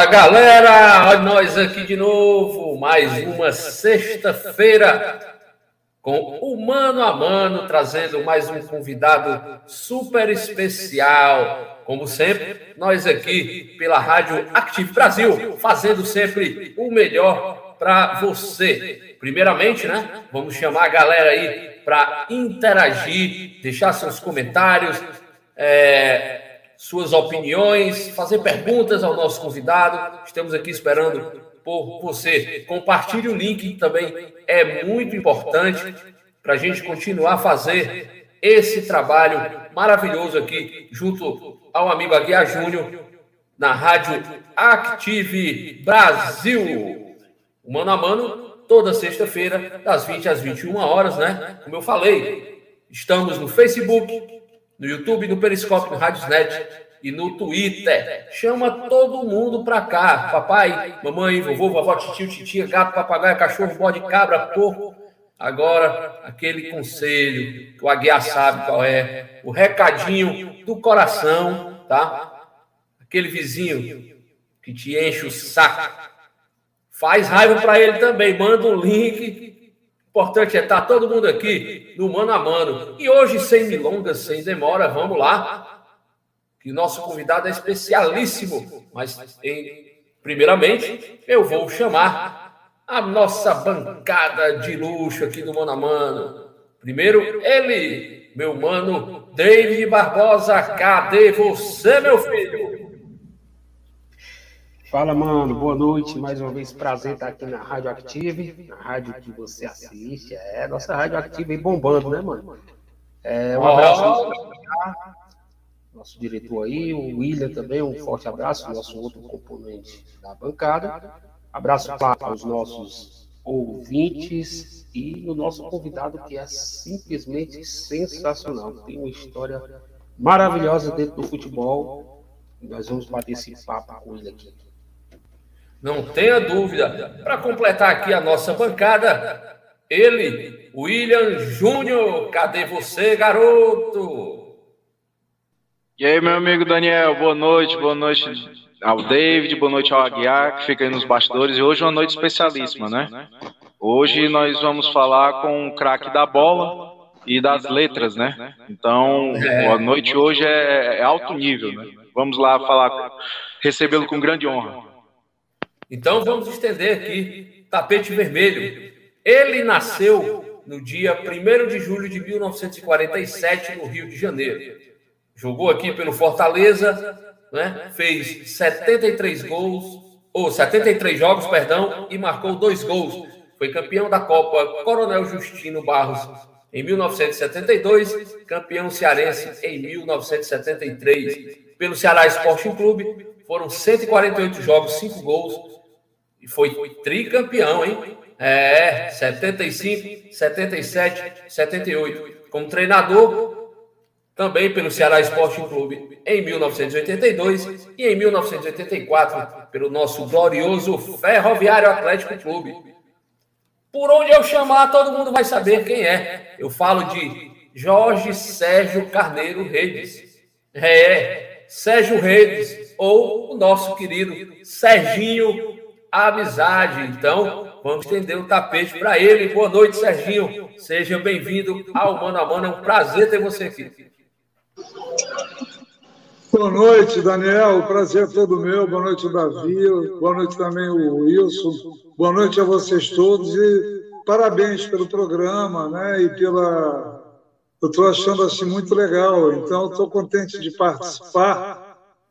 Fala galera, olha nós aqui de novo, mais uma sexta-feira com o Mano a Mano, trazendo mais um convidado super especial. Como sempre, nós aqui pela Rádio Active Brasil, fazendo sempre o melhor para você. Primeiramente, né? Vamos chamar a galera aí para interagir, deixar seus comentários. É, suas opiniões, fazer perguntas ao nosso convidado. Estamos aqui esperando por você. Compartilhe o link também é muito importante para a gente continuar a fazer esse trabalho maravilhoso aqui junto ao amigo Aguiar Júnior na Rádio Active Brasil. O mano a mano, toda sexta-feira, das 20 às 21 horas, né? Como eu falei, estamos no Facebook, no YouTube, no Periscope, no Radiosnet e no Twitter. Chama todo mundo pra cá. Papai, mamãe, vovô, vovó, tio, titia, gato, papagaio, cachorro, bode, cabra, porco. Agora, aquele conselho que o Aguiar sabe qual é. O recadinho do coração, tá? Aquele vizinho que te enche o saco. Faz raiva para ele também. Manda um link Importante é estar todo mundo aqui no mano a mano. E hoje, sem milongas, sem demora, vamos lá. Que nosso convidado é especialíssimo. Mas, em, primeiramente, eu vou chamar a nossa bancada de luxo aqui do mano a mano. Primeiro, ele, meu mano, David Barbosa. Cadê você, meu filho? Fala, mano. Boa noite. Mais uma vez, prazer estar aqui na Rádio Active, na rádio que você assiste. É, nossa Rádio Active aí bombando, né, mano? É, um abraço oh. nosso diretor aí, o William também, um forte abraço, nosso outro componente da bancada. Abraço para os nossos ouvintes e o nosso convidado que é simplesmente sensacional. Tem uma história maravilhosa dentro do futebol. Nós vamos bater esse papo com ele aqui. Não tenha dúvida. Para completar aqui a nossa bancada, ele, William Júnior. Cadê você, garoto? E aí, meu amigo Daniel, boa noite, boa noite ao David, boa noite ao Aguiar, que fica aí nos bastidores. E hoje é uma noite especialíssima, né? Hoje nós vamos falar com o craque da bola e das letras, né? Então, a noite hoje é, é alto nível, né? Vamos lá falar, recebê-lo com grande honra. Então vamos estender aqui tapete vermelho. Ele nasceu no dia 1 de julho de 1947 no Rio de Janeiro. Jogou aqui pelo Fortaleza, né? fez 73 gols, ou 73 jogos, perdão, e marcou dois gols. Foi campeão da Copa Coronel Justino Barros em 1972, campeão cearense em 1973. Pelo Ceará Sporting Clube, foram 148 jogos, 5 gols, e foi tricampeão, hein? É, 75, 77, 78. Como treinador, também pelo Ceará Esporte Clube em 1982 e em 1984 pelo nosso glorioso Ferroviário Atlético Clube. Por onde eu chamar, todo mundo vai saber quem é. Eu falo de Jorge Sérgio Carneiro Redes. É, Sérgio Redes, ou o nosso querido Serginho a amizade. Então, vamos estender o tapete para ele. Boa noite, Serginho. Seja bem-vindo ao Mano a Mano. É um prazer ter você aqui. Boa noite, Daniel. O prazer é todo meu. Boa noite, Davi. Boa noite também, o Wilson. Boa noite a vocês todos e parabéns pelo programa, né? E pela. Eu estou achando assim muito legal. Então, estou contente de participar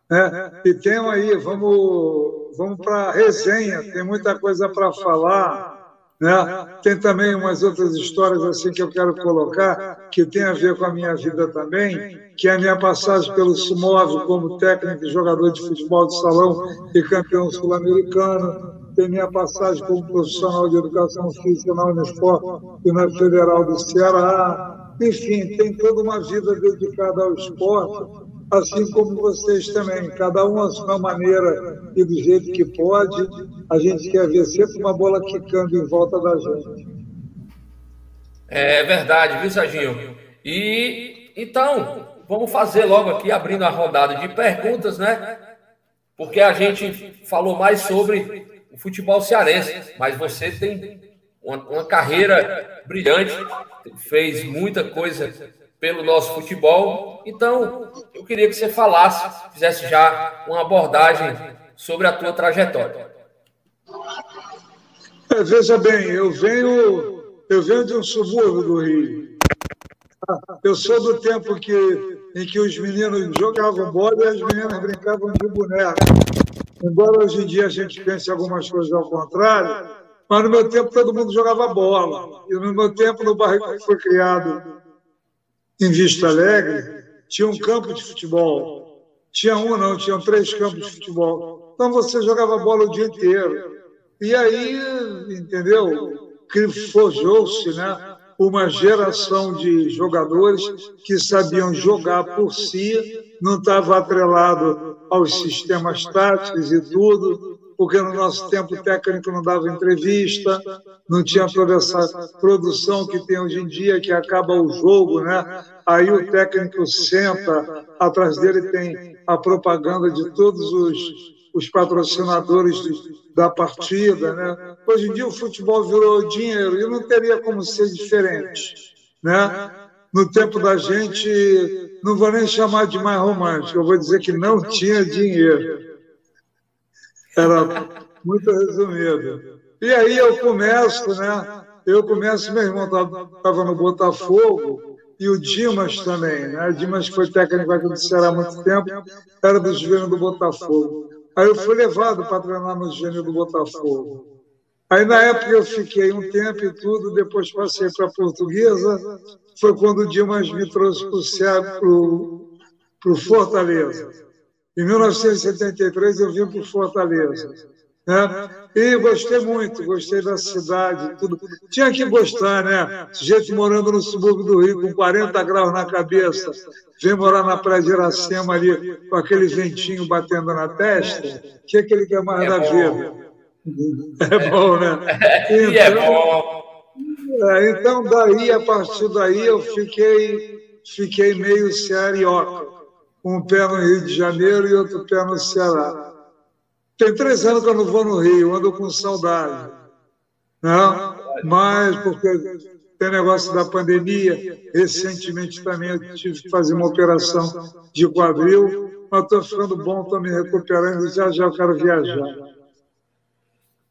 né? E tem aí, vamos, vamos para a resenha, tem muita coisa para falar. Né? Tem também umas outras histórias assim que eu quero colocar, que tem a ver com a minha vida também, que é a minha passagem pelo Sumov como técnico e jogador de futebol de salão e campeão sul-americano, tem minha passagem como profissional de educação física na Unisport e na Federal do Ceará. Enfim, tem toda uma vida dedicada ao esporte assim como vocês também, cada um à sua maneira e do jeito que pode. A gente quer ver sempre uma bola quicando em volta da gente. É verdade, viu, Serginho? E então, vamos fazer logo aqui, abrindo a rodada de perguntas, né? porque a gente falou mais sobre o futebol cearense, mas você tem uma, uma carreira brilhante, fez muita coisa pelo nosso futebol. Então, eu queria que você falasse, fizesse já uma abordagem sobre a tua trajetória. É, veja bem, eu venho, eu venho de um subúrbio do Rio. Eu sou do tempo que, em que os meninos jogavam bola e as meninas brincavam de boneco. Embora hoje em dia a gente pense algumas coisas ao contrário, mas no meu tempo todo mundo jogava bola. E no meu tempo, no bairro que foi criado em Vista Alegre, tinha um campo de futebol. Tinha um, não, tinham três campos de futebol. Então você jogava bola o dia inteiro. E aí, entendeu? Que forjou-se, né? Uma geração de jogadores que sabiam jogar por si, não estava atrelado aos sistemas táticos e tudo, porque no nosso tempo o técnico não dava entrevista, não tinha toda essa produção que tem hoje em dia, que acaba o jogo, né? Aí o técnico senta, atrás dele tem a propaganda de todos os, os patrocinadores de, da partida, né? Hoje em dia o futebol virou dinheiro e não teria como ser diferente, né? No tempo da gente, não vou nem chamar de mais romântico, eu vou dizer que não tinha dinheiro era muito resumido. E aí eu começo, né? Eu começo, meu irmão estava no Botafogo e o Dimas também, né? O Dimas foi técnico aqui do Ceará há muito tempo, era do juvenil do Botafogo. Aí eu fui levado para treinar no juvenil do Botafogo. Aí na época eu fiquei um tempo e tudo, depois passei para a Portuguesa, foi quando o Dimas me trouxe para o Fortaleza. Em 1973 eu vim para Fortaleza. Né? E gostei muito, gostei da cidade, tudo. Tinha que gostar, né? Gente morando no subúrbio do Rio, com 40 graus na cabeça, vem morar na Praia de Iracema ali, com aquele ventinho batendo na testa, o que, é que ele quer mais é da vida? É bom, né? Então, é bom. É, então, daí, a partir daí, eu fiquei, fiquei meio um pé no Rio de Janeiro e outro pé no Ceará. Tem três anos que eu não vou no Rio, ando com saudade. Né? Mas, porque tem negócio da pandemia, recentemente também eu tive que fazer uma operação de quadril, mas estou ficando bom, estou me recuperando, já já eu quero viajar.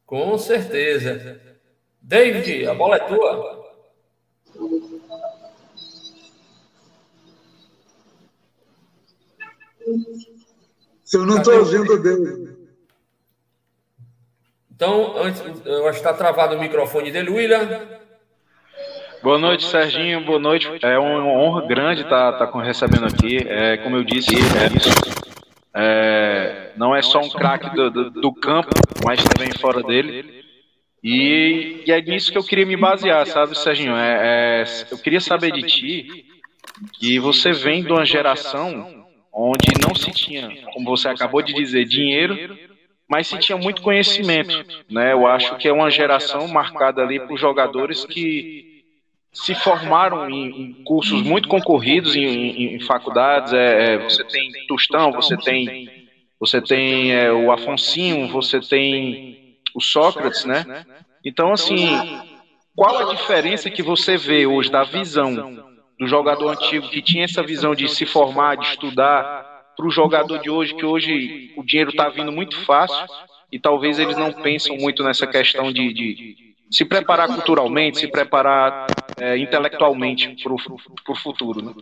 Com certeza. David, a bola é tua. Eu não estou ouvindo dele. Então, antes, eu acho que está travado o microfone dele, William. Boa noite, Serginho. Boa noite. É uma honra grande estar tá, tá recebendo aqui. É, como eu disse, é, é, não é só um craque do, do, do, campo, mas também fora dele. E, e, é nisso que eu queria me basear, sabe, Serginho? É, é eu queria saber de ti que você vem de uma geração onde não se tinha, como você acabou de dizer, dinheiro, mas se tinha muito conhecimento. Né? Eu acho que é uma geração marcada ali por jogadores que se formaram em, em cursos muito concorridos em, em, em faculdades. É, é, você tem Tostão, você tem, você tem é, o Afonsinho, você tem o Sócrates, né? Então, assim, qual a diferença que você vê hoje da visão do jogador antigo que tinha essa visão de se formar, de estudar, para o jogador de hoje, que hoje o dinheiro está vindo muito fácil e talvez eles não pensam muito nessa questão de, de se preparar culturalmente, se preparar é, intelectualmente para o futuro. Né?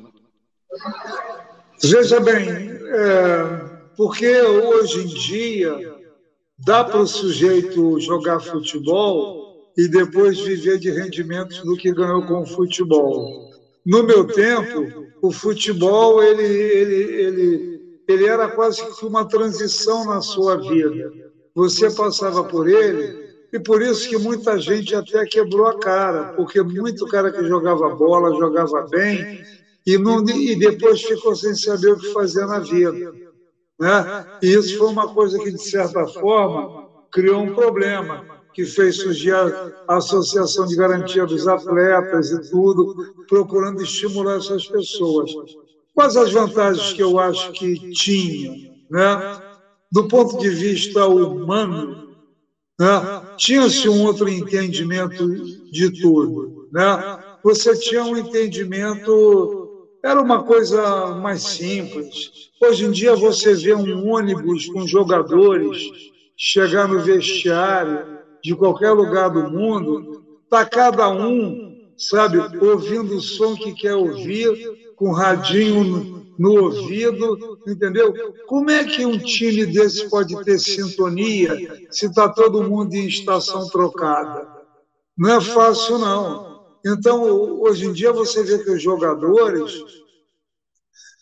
Veja bem, é, porque hoje em dia dá para o sujeito jogar futebol e depois viver de rendimentos do que ganhou com o futebol. No meu tempo, o futebol ele, ele, ele, ele era quase que uma transição na sua vida. Você passava por ele e por isso que muita gente até quebrou a cara, porque muito cara que jogava bola, jogava bem, e, não, e depois ficou sem saber o que fazer na vida. Né? E isso foi uma coisa que, de certa forma, criou um problema que fez surgir a Associação de Garantia dos Atletas e tudo, procurando estimular essas pessoas. Quais as vantagens que eu acho que tinha? Né? do ponto de vista humano, né, tinha-se um outro entendimento de tudo. Né? Você tinha um entendimento, era uma coisa mais simples. Hoje em dia você vê um ônibus com jogadores chegar no vestiário de qualquer lugar do mundo, está cada um, sabe, ouvindo o som que quer ouvir, com radinho no ouvido, entendeu? Como é que um time desse pode ter sintonia se está todo mundo em estação trocada? Não é fácil, não. Então, hoje em dia, você vê que os jogadores,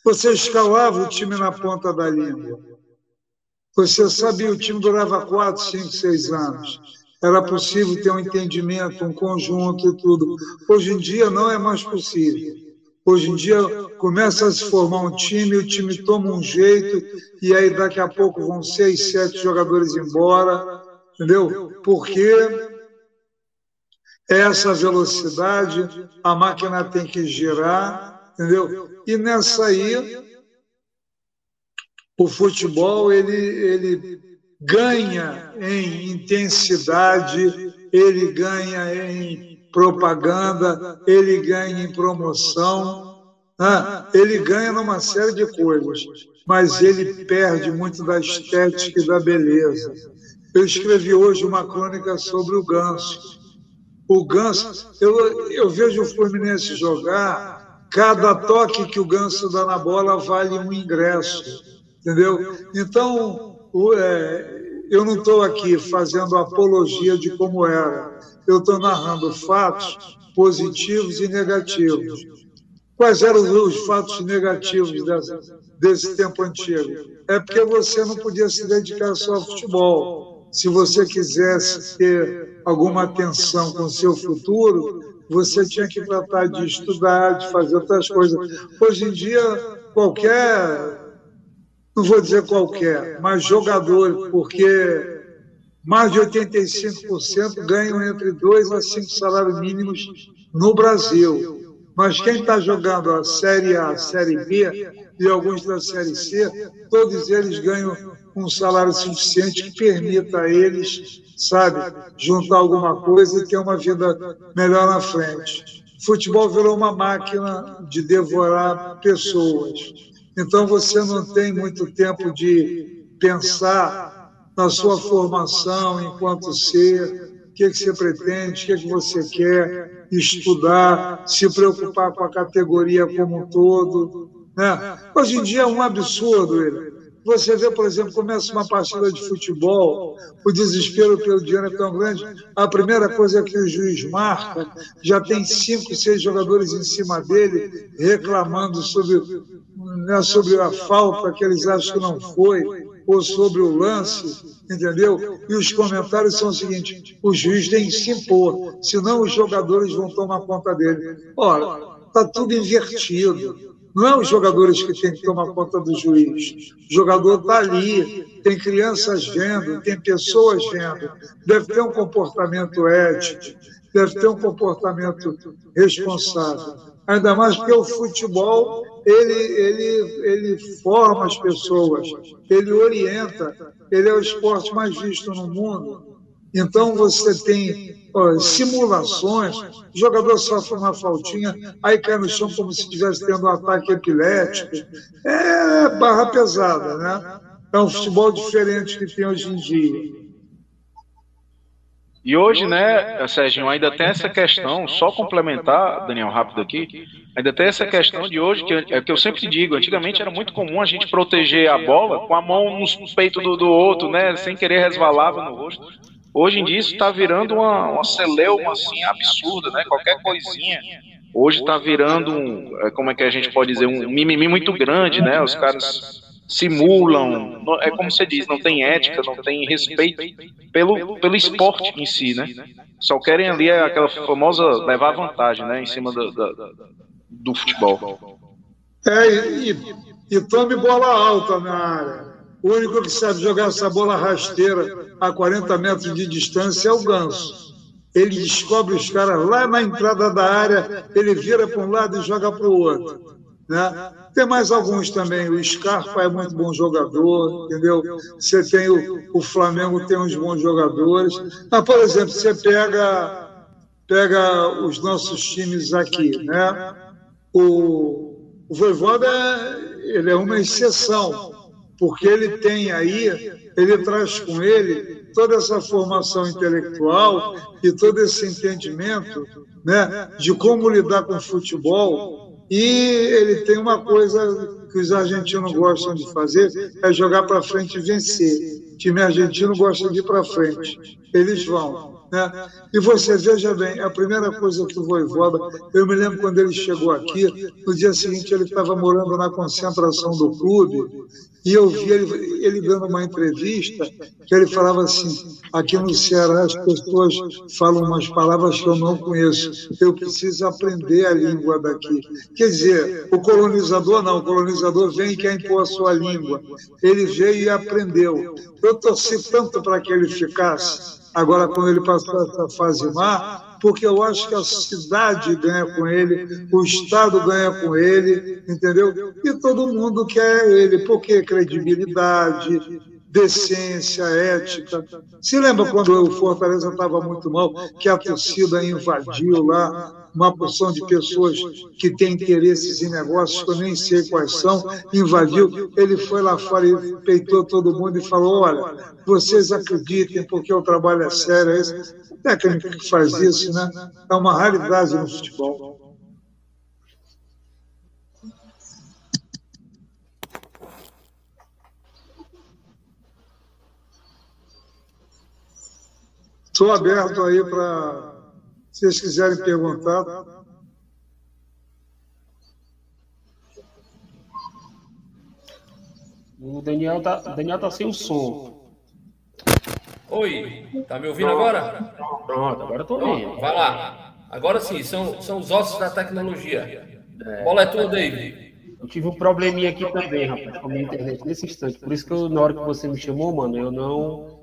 você escalava o time na ponta da língua. Você sabia, o time durava quatro, cinco, seis anos. Era possível ter um entendimento, um conjunto e tudo. Hoje em dia não é mais possível. Hoje em dia começa a se formar um time, o time toma um jeito, e aí daqui a pouco vão seis, sete jogadores embora, entendeu? Porque essa velocidade, a máquina tem que girar, entendeu? E nessa aí, o futebol ele, ele ganha em intensidade, ele ganha em propaganda, ele ganha em promoção, né? ele ganha numa série de coisas, mas ele perde muito da estética e da beleza. Eu escrevi hoje uma crônica sobre o Ganso. O Ganso, eu, eu vejo o Fluminense jogar, cada toque que o Ganso dá na bola vale um ingresso, entendeu? Então, é, eu não estou aqui fazendo apologia de como era eu estou narrando fatos positivos e negativos. Quais eram os fatos negativos dessa, desse tempo antigo? É porque você não podia se dedicar só ao futebol. Se você quisesse ter alguma atenção com o seu futuro, você tinha que tratar de estudar, de fazer outras coisas. Hoje em dia, qualquer, não vou dizer qualquer, mas jogador, porque mais de 85% ganham entre dois a cinco salários mínimos no Brasil. Mas quem está jogando a Série A, a Série B e alguns da Série C, todos eles ganham um salário suficiente que permita a eles, sabe, juntar alguma coisa e ter uma vida melhor na frente. O futebol virou uma máquina de devorar pessoas. Então você não tem muito tempo de pensar na sua formação enquanto ser, o que, que você pretende, o que, que você quer estudar, se preocupar com a categoria como um todo. Né? Hoje em dia é um absurdo ele. Você vê, por exemplo, começa uma partida de futebol, o desespero pelo dinheiro é tão grande, a primeira coisa que o juiz marca, já tem cinco, seis jogadores em cima dele reclamando sobre, né, sobre a falta que eles acham que não foi ou sobre o lance, entendeu? E os comentários são os seguintes: o juiz tem que se impor, senão os jogadores vão tomar conta dele. Ora, está tudo invertido. Não é os jogadores que têm que tomar conta do juiz. O jogador está ali, tem crianças vendo, tem pessoas vendo, deve ter um comportamento ético, deve ter um comportamento responsável. Ainda mais porque o futebol ele, ele, ele forma as pessoas, ele orienta, ele é o esporte mais visto no mundo. Então você tem ó, simulações, o jogador sofre uma faltinha, aí cai no chão como se estivesse tendo um ataque epilético. É barra pesada, né? É um futebol diferente que tem hoje em dia. E hoje, né, Serginho, ainda tem essa questão, só complementar, Daniel, rápido aqui, ainda tem essa questão de hoje, que é que eu sempre digo, antigamente era muito comum a gente proteger a bola com a mão no peito do, do outro, né, sem querer resvalava no rosto. Hoje em dia isso está virando uma, uma celeuma, assim, absurda, né, qualquer coisinha. Hoje está virando, um, é, como é que a gente pode dizer, um mimimi muito grande, né, os caras simulam, é como você diz, não tem ética, não tem respeito pelo, pelo esporte em si, né? Só querem ali aquela famosa levar vantagem, né, em cima do, do, do futebol. É, e, e tome bola alta na área. O único que sabe jogar essa bola rasteira a 40 metros de distância é o Ganso. Ele descobre os caras lá na entrada da área, ele vira para um lado e joga para o outro. Né? Tem mais alguns também. O Scarpa é muito bom jogador, entendeu? Você tem o, o Flamengo tem uns bons jogadores. Mas, por exemplo, você pega, pega os nossos times aqui, né? O, o Voivoda ele é uma exceção, porque ele tem aí, ele traz com ele toda essa formação intelectual e todo esse entendimento né, de como lidar com o futebol e ele tem uma coisa que os argentinos gostam de fazer, é jogar para frente e vencer. O time argentino gosta de ir para frente. Eles vão. Né? E você veja bem, a primeira coisa que o Voivoda, eu me lembro quando ele chegou aqui, no dia seguinte ele estava morando na concentração do clube, e eu vi ele, ele dando uma entrevista, que ele falava assim: aqui no Ceará as pessoas falam umas palavras que eu não conheço, eu preciso aprender a língua daqui. Quer dizer, o colonizador não, o colonizador vem e quer impor a sua língua. Ele veio e aprendeu. Eu torci tanto para que ele ficasse. Agora, quando ele passou essa fase má, porque eu acho que a cidade ganha com ele, o Estado ganha com ele, entendeu? E todo mundo quer ele, porque credibilidade, decência, ética. Se lembra quando o Fortaleza estava muito mal, que a torcida invadiu lá, uma porção de pessoas que têm interesses em negócios que eu nem sei quais são, invadiu. Ele foi lá fora e peitou todo mundo e falou: olha, vocês acreditem, porque o trabalho é sério. É esse. O técnico que faz isso, né? É uma raridade no futebol. Estou aberto aí para se vocês quiserem perguntar. O Daniel tá, Daniel tá sem o som. Oi, tá me ouvindo agora? Pronto, agora eu tô ouvindo. Vai lá. Agora sim, são, são os ossos da tecnologia. É, Bola é tua, David. Eu tive um probleminha aqui também, rapaz, com a minha internet nesse instante. Por isso que eu, na hora que você me chamou, mano, eu não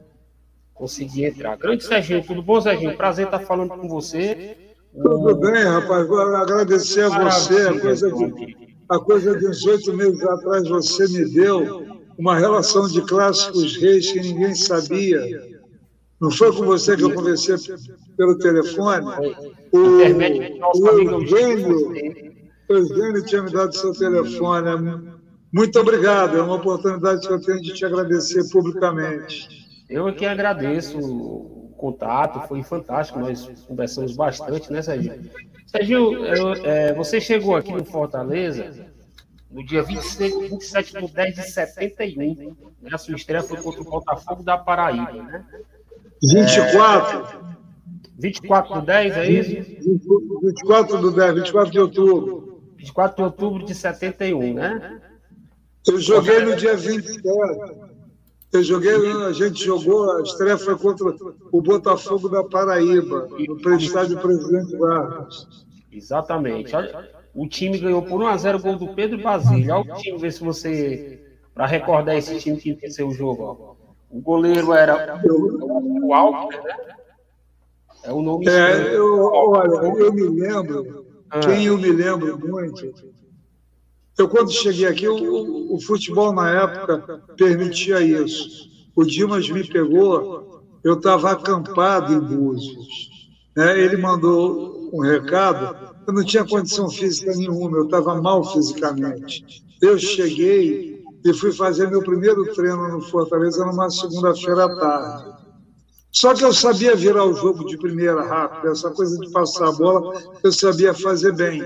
consegui entrar. Grande Serginho, tudo bom, Serginho? Prazer estar falando com você. Tudo bem, rapaz. Vou agradecer a você. A coisa, de, a coisa de uns oito meses atrás você me deu uma relação de clássicos reis que ninguém sabia. Não foi com você que eu conversei pelo telefone? O, o Eugênio, o Eugênio tinha me dado seu telefone. Muito obrigado. É uma oportunidade que eu tenho de te agradecer publicamente. Eu aqui agradeço o contato, foi fantástico, nós conversamos bastante, né, Serginho? Serginho, eu, é, você chegou aqui no Fortaleza no dia 26, 27 de 10 de 71, né? a sua estreia foi contra o Botafogo da Paraíba, né? 24. É, 24 do 10, é isso? 24 do 10, 24 de outubro. 24 de outubro de 71, né? Eu joguei no dia 27. Eu joguei, a gente jogou, a estreia foi contra o Botafogo da Paraíba, no estádio Presidente Vargas. Exatamente. O time ganhou por 1x0 o gol do Pedro Basílio. Olha o time, ver se você. Para recordar esse time que venceu o jogo. Ó. O goleiro era o Alckmin, né? É o nome é, eu, Olha, eu me lembro, ah. quem eu me lembro muito eu, quando cheguei aqui, o, o, futebol na época permitia isso. O Dimas me pegou, eu estava acampado em Búzios. Né? Ele mandou um recado, eu não tinha condição física nenhuma, eu estava mal fisicamente. Eu cheguei e fui fazer meu primeiro treino no Fortaleza numa segunda-feira à tarde. Só que eu sabia virar o jogo de primeira rápido, essa coisa de passar a bola, eu sabia fazer bem.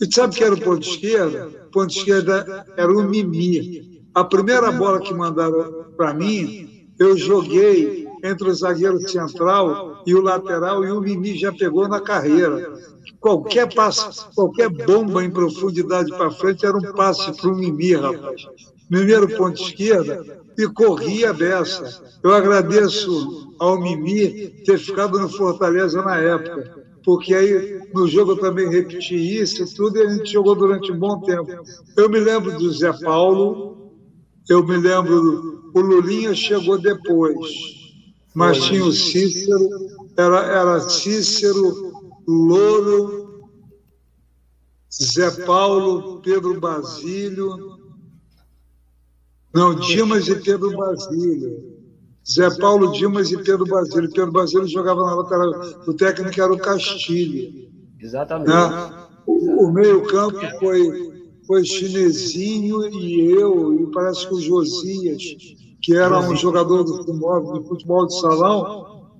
E sabe que era o ponto esquerda? O ponto esquerda era o Mimi. A primeira bola que mandaram para mim, eu joguei entre o zagueiro central e o lateral e o Mimi já pegou na carreira. Qualquer passe, qualquer bomba em profundidade para frente era um passe para o Mimi, rapaz. Primeiro ponto esquerda e corria a beça. Eu agradeço ao Mimi ter ficado no Fortaleza na época porque aí no jogo eu também repeti isso e tudo, e a gente jogou durante um bom tempo. Eu me lembro do Zé Paulo, eu me lembro, o Lulinha chegou depois, mas tinha o Cícero, era, era Cícero, Louro, Zé Paulo, Pedro Basílio. Não, Dimas e Pedro Basílio. Zé Paulo, Dimas e Pedro Basílio. Pedro Basílio jogava na lateral. O técnico era o Castilho. Exatamente. Né? O, o meio-campo foi, foi Chinesinho e eu, e parece que o Josias, que era um jogador do futebol, de futebol de salão,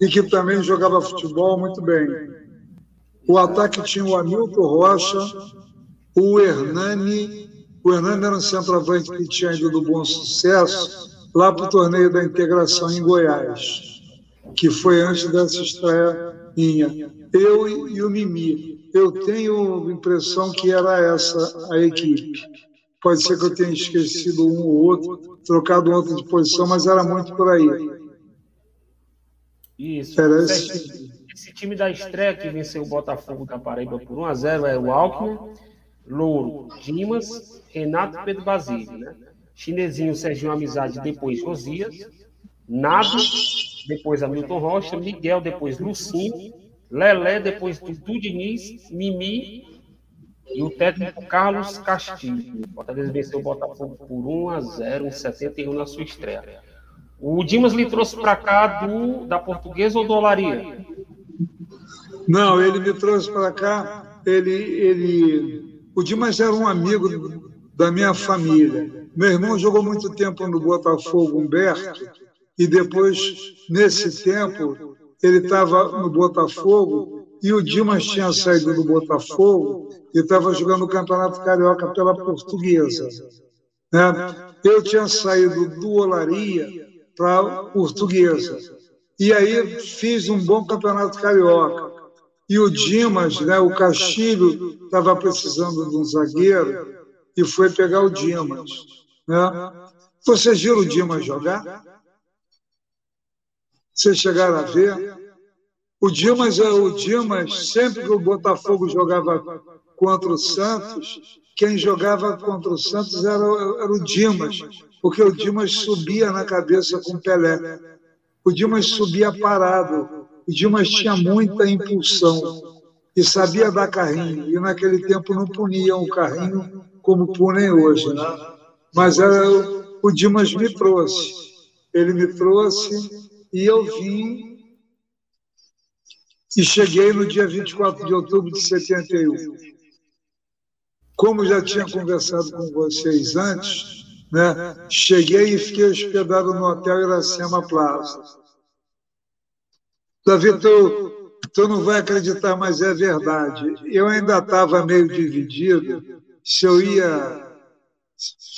e que também jogava futebol muito bem. O ataque tinha o Hamilton Rocha, o Hernani. O Hernani era um centroavante que tinha ido do bom sucesso lá para o torneio da integração em Goiás, que foi antes dessa estreia minha. Eu e o Mimi. Eu tenho a impressão que era essa a equipe. Pode ser que eu tenha esquecido um ou outro, trocado outro de posição, mas era muito por aí. Isso. Era esse... esse time da estreia que venceu o Botafogo da Paraíba por 1 a 0 é o Alckmin, Louro, Dimas, Renato e Pedro Basílio, né? Chinesinho, Serginho Amizade, depois Josias, Nado, depois Hamilton Rocha, Miguel, depois Lucinho, Lelé, depois Dudu Diniz, Mimi e o técnico Carlos Castilho. O Fortaleza venceu o Botafogo por 1 a 0 em 71 na sua estreia. O Dimas lhe trouxe para cá do, da Portuguesa ou do Olaria? Não, ele me trouxe para cá. Ele, ele, o Dimas era um amigo da minha família. Meu irmão jogou muito tempo no Botafogo, Humberto, e depois, nesse tempo, ele estava no Botafogo e o Dimas tinha saído do Botafogo e estava jogando o Campeonato Carioca pela Portuguesa. Né? Eu tinha saído do Olaria para Portuguesa. E aí fiz um bom Campeonato Carioca. E o Dimas, né, o Castilho, estava precisando de um zagueiro e foi pegar o Dimas. Né? Vocês viram o Dimas jogar? Vocês chegaram a ver? O Dimas, é o Dimas, sempre que o Botafogo jogava contra o Santos, quem jogava contra o Santos era, era o Dimas, porque o Dimas subia na cabeça com o Pelé. O Dimas subia parado. O Dimas tinha muita impulsão e sabia dar carrinho. E naquele tempo não puniam o carrinho como punem hoje, né? Mas era, o Dimas me trouxe. Ele me trouxe e eu vim e cheguei no dia 24 de outubro de 71. Como já tinha conversado com vocês antes, né, cheguei e fiquei hospedado no Hotel Iracema Plaza. Davi, tu, tu não vai acreditar, mas é verdade. Eu ainda estava meio dividido se eu ia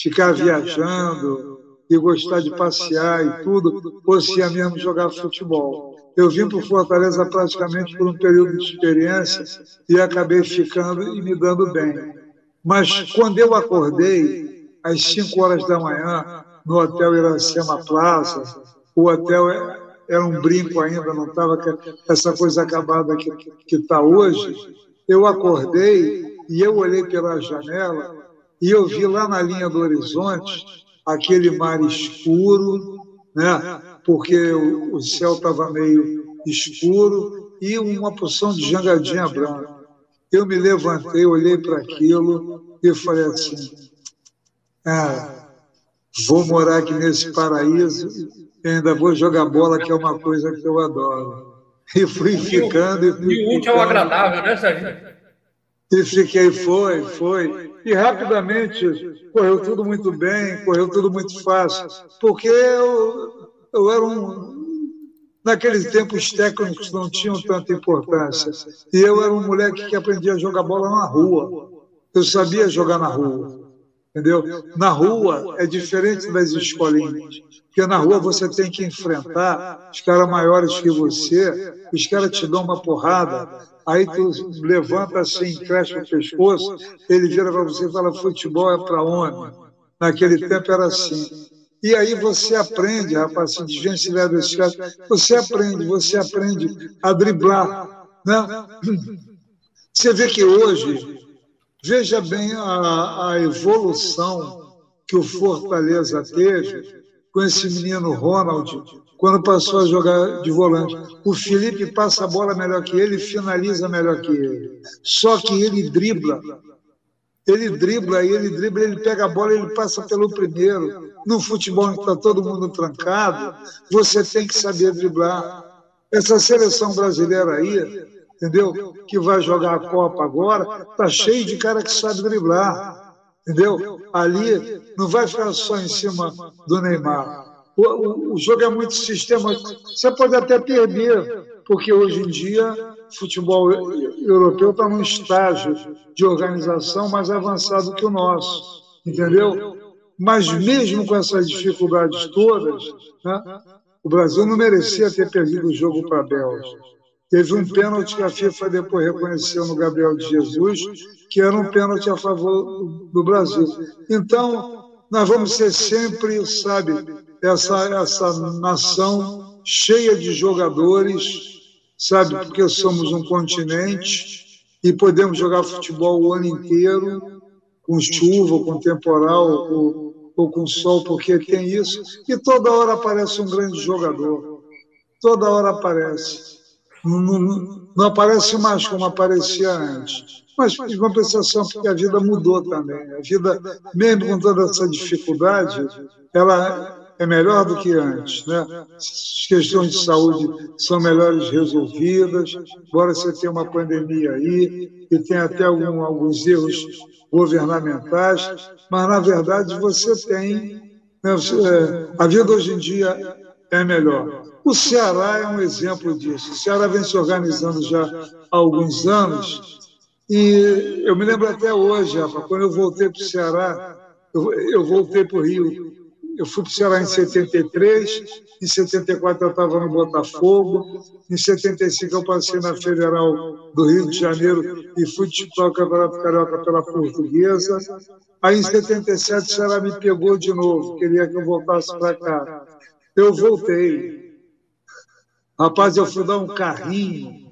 ficar viajando, e gostar de passear e tudo, ou se ia mesmo jogar futebol. Eu vim para Fortaleza praticamente por um período de experiência e acabei ficando e me dando bem. Mas quando eu acordei, às 5 horas da manhã, no Hotel Iracema Plaza, o hotel era um brinco ainda, não estava essa coisa acabada que está hoje. Eu acordei e eu olhei pela janela e eu vi lá na linha do horizonte aquele mar escuro, né? porque o, céu estava meio escuro e uma porção de jangadinha branca. Eu me levantei, olhei para aquilo e falei assim: ah, vou morar aqui nesse paraíso e ainda vou jogar bola, que é uma coisa que eu adoro. E fui ficando. E, fui e o útil é o agradável, né, Sérgio? E fiquei, foi, foi. E rapidamente correu tudo muito bem, correu tudo muito fácil, porque eu, eu era um. Naquele tempo, os técnicos não tinham tanta importância. E eu era um moleque que aprendia a jogar bola na rua. Eu sabia jogar na rua. Entendeu? Na rua é diferente das escolinhas. Porque na rua você tem que enfrentar os caras maiores que você, os caras te dão uma porrada, aí tu levanta assim, fecha o pescoço, ele vira para você e fala: futebol é para homem. Naquele tempo era assim. E aí você aprende, rapaz, se desvencilhar desse caso, você aprende, você aprende a driblar. Né? Você vê que hoje, veja bem a, a evolução que o Fortaleza teve com esse menino Ronald, quando passou a jogar de volante. O Felipe passa a bola melhor que ele, finaliza melhor que ele. Só que ele dribla. Ele dribla, ele dribla, ele pega a bola, ele passa pelo primeiro. No futebol está todo mundo trancado, você tem que saber driblar. Essa seleção brasileira aí, entendeu? Que vai jogar a Copa agora, tá cheio de cara que sabe driblar, entendeu? Ali não vai ficar só em cima do Neymar. O, o, jogo é muito sistema. Você pode até perder, porque hoje em dia futebol europeu está num estágio de organização mais avançado que o nosso, entendeu? Mas mesmo com essas dificuldades todas, né, o Brasil não merecia ter perdido o jogo para a Bélgica. Teve um pênalti que a FIFA depois reconheceu no Gabriel de Jesus, que era um pênalti a favor do Brasil. Então, nós vamos ser sempre, sabe, essa, essa nação cheia de jogadores, sabe, porque somos um continente e podemos jogar futebol o ano inteiro, com chuva, com temporal, com ou com sol, porque tem isso, e toda hora aparece um grande jogador. Toda hora aparece. Não, não, não aparece mais como aparecia antes. Mas, em compensação, porque a vida mudou também. A vida, mesmo com toda essa dificuldade, ela é melhor do que antes. Né? As questões de saúde são melhores resolvidas, embora você tenha uma pandemia aí e tenha até algum, alguns erros governamentais, mas, na verdade, você tem. Né, é, a vida hoje em dia é melhor. O Ceará é um exemplo disso. O Ceará vem se organizando já há alguns anos, e eu me lembro até hoje, quando eu voltei para o Ceará, eu voltei para o Rio eu fui para o Ceará em 73, em 74 eu estava no Botafogo, em 75 eu passei na Federal do Rio de Janeiro e fui disputar o Campeonato Carioca pela Portuguesa. Aí em 77 o Ceará me pegou de novo, queria que eu voltasse para cá. Eu voltei. Rapaz, eu fui dar um carrinho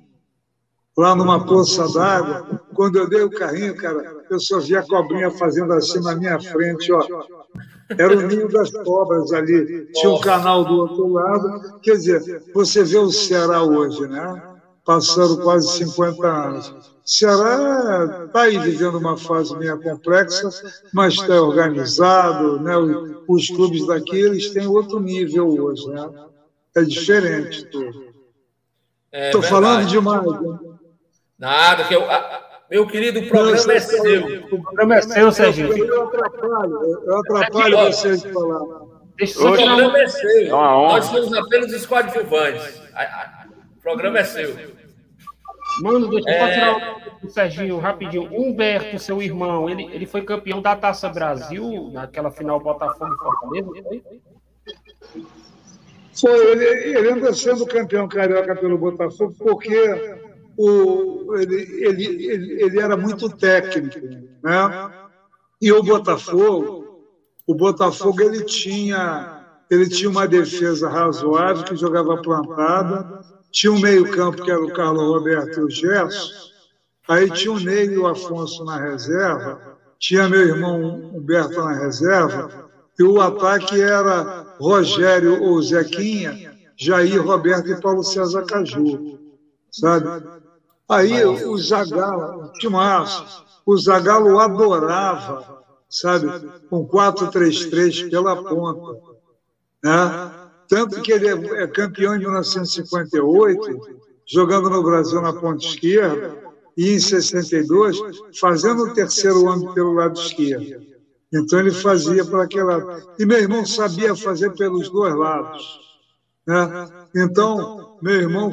lá numa poça d'água. Quando eu dei o carrinho, cara, eu só via a cobrinha fazendo assim na minha frente, ó. Era o ninho das cobras ali. Tinha um canal do outro lado. Quer dizer, você vê o Ceará hoje, né? Passando quase 50 anos. O Ceará está aí vivendo uma fase meio complexa, mas está organizado, né? Os clubes daqui eles têm outro nível hoje, né? É diferente tudo. Estou é falando demais. Né? Nada, que eu, meu querido, o programa é seu. O programa é seu, Serginho. Eu atrapalho, eu atrapalho vocês de falar. o programa é seu. Nós somos apenas os coadjuvantes. O programa é seu. Mano, deixa eu é... tirar o Serginho rapidinho. Humberto, seu irmão, ele, ele foi campeão da Taça Brasil naquela final Botafogo e Fortaleza, foi? Foi, ele, ele anda sendo campeão carioca pelo Botafogo porque o, ele, ele, ele, ele era muito técnico, né? E o Botafogo, o Botafogo ele tinha, ele tinha uma defesa razoável que jogava plantada, tinha um meio-campo que era o Carlos Roberto e o Gerson, aí tinha o Ney e o Afonso na reserva, tinha meu irmão Humberto na reserva, e o ataque era Rogério ou Zequinha, Jair Roberto e Paulo César Caju, sabe? Aí o Zagallo, Timaço, o Zagallo adorava, sabe, com 4-3-3 pela ponta. Né? Tanto que ele é, é campeão em 1958, jogando no Brasil na ponta esquerda, e em 62, fazendo o terceiro ano pelo lado esquerdo. Então ele fazia para aquele lado. E meu irmão sabia fazer pelos dois lados. Né? Então, meu irmão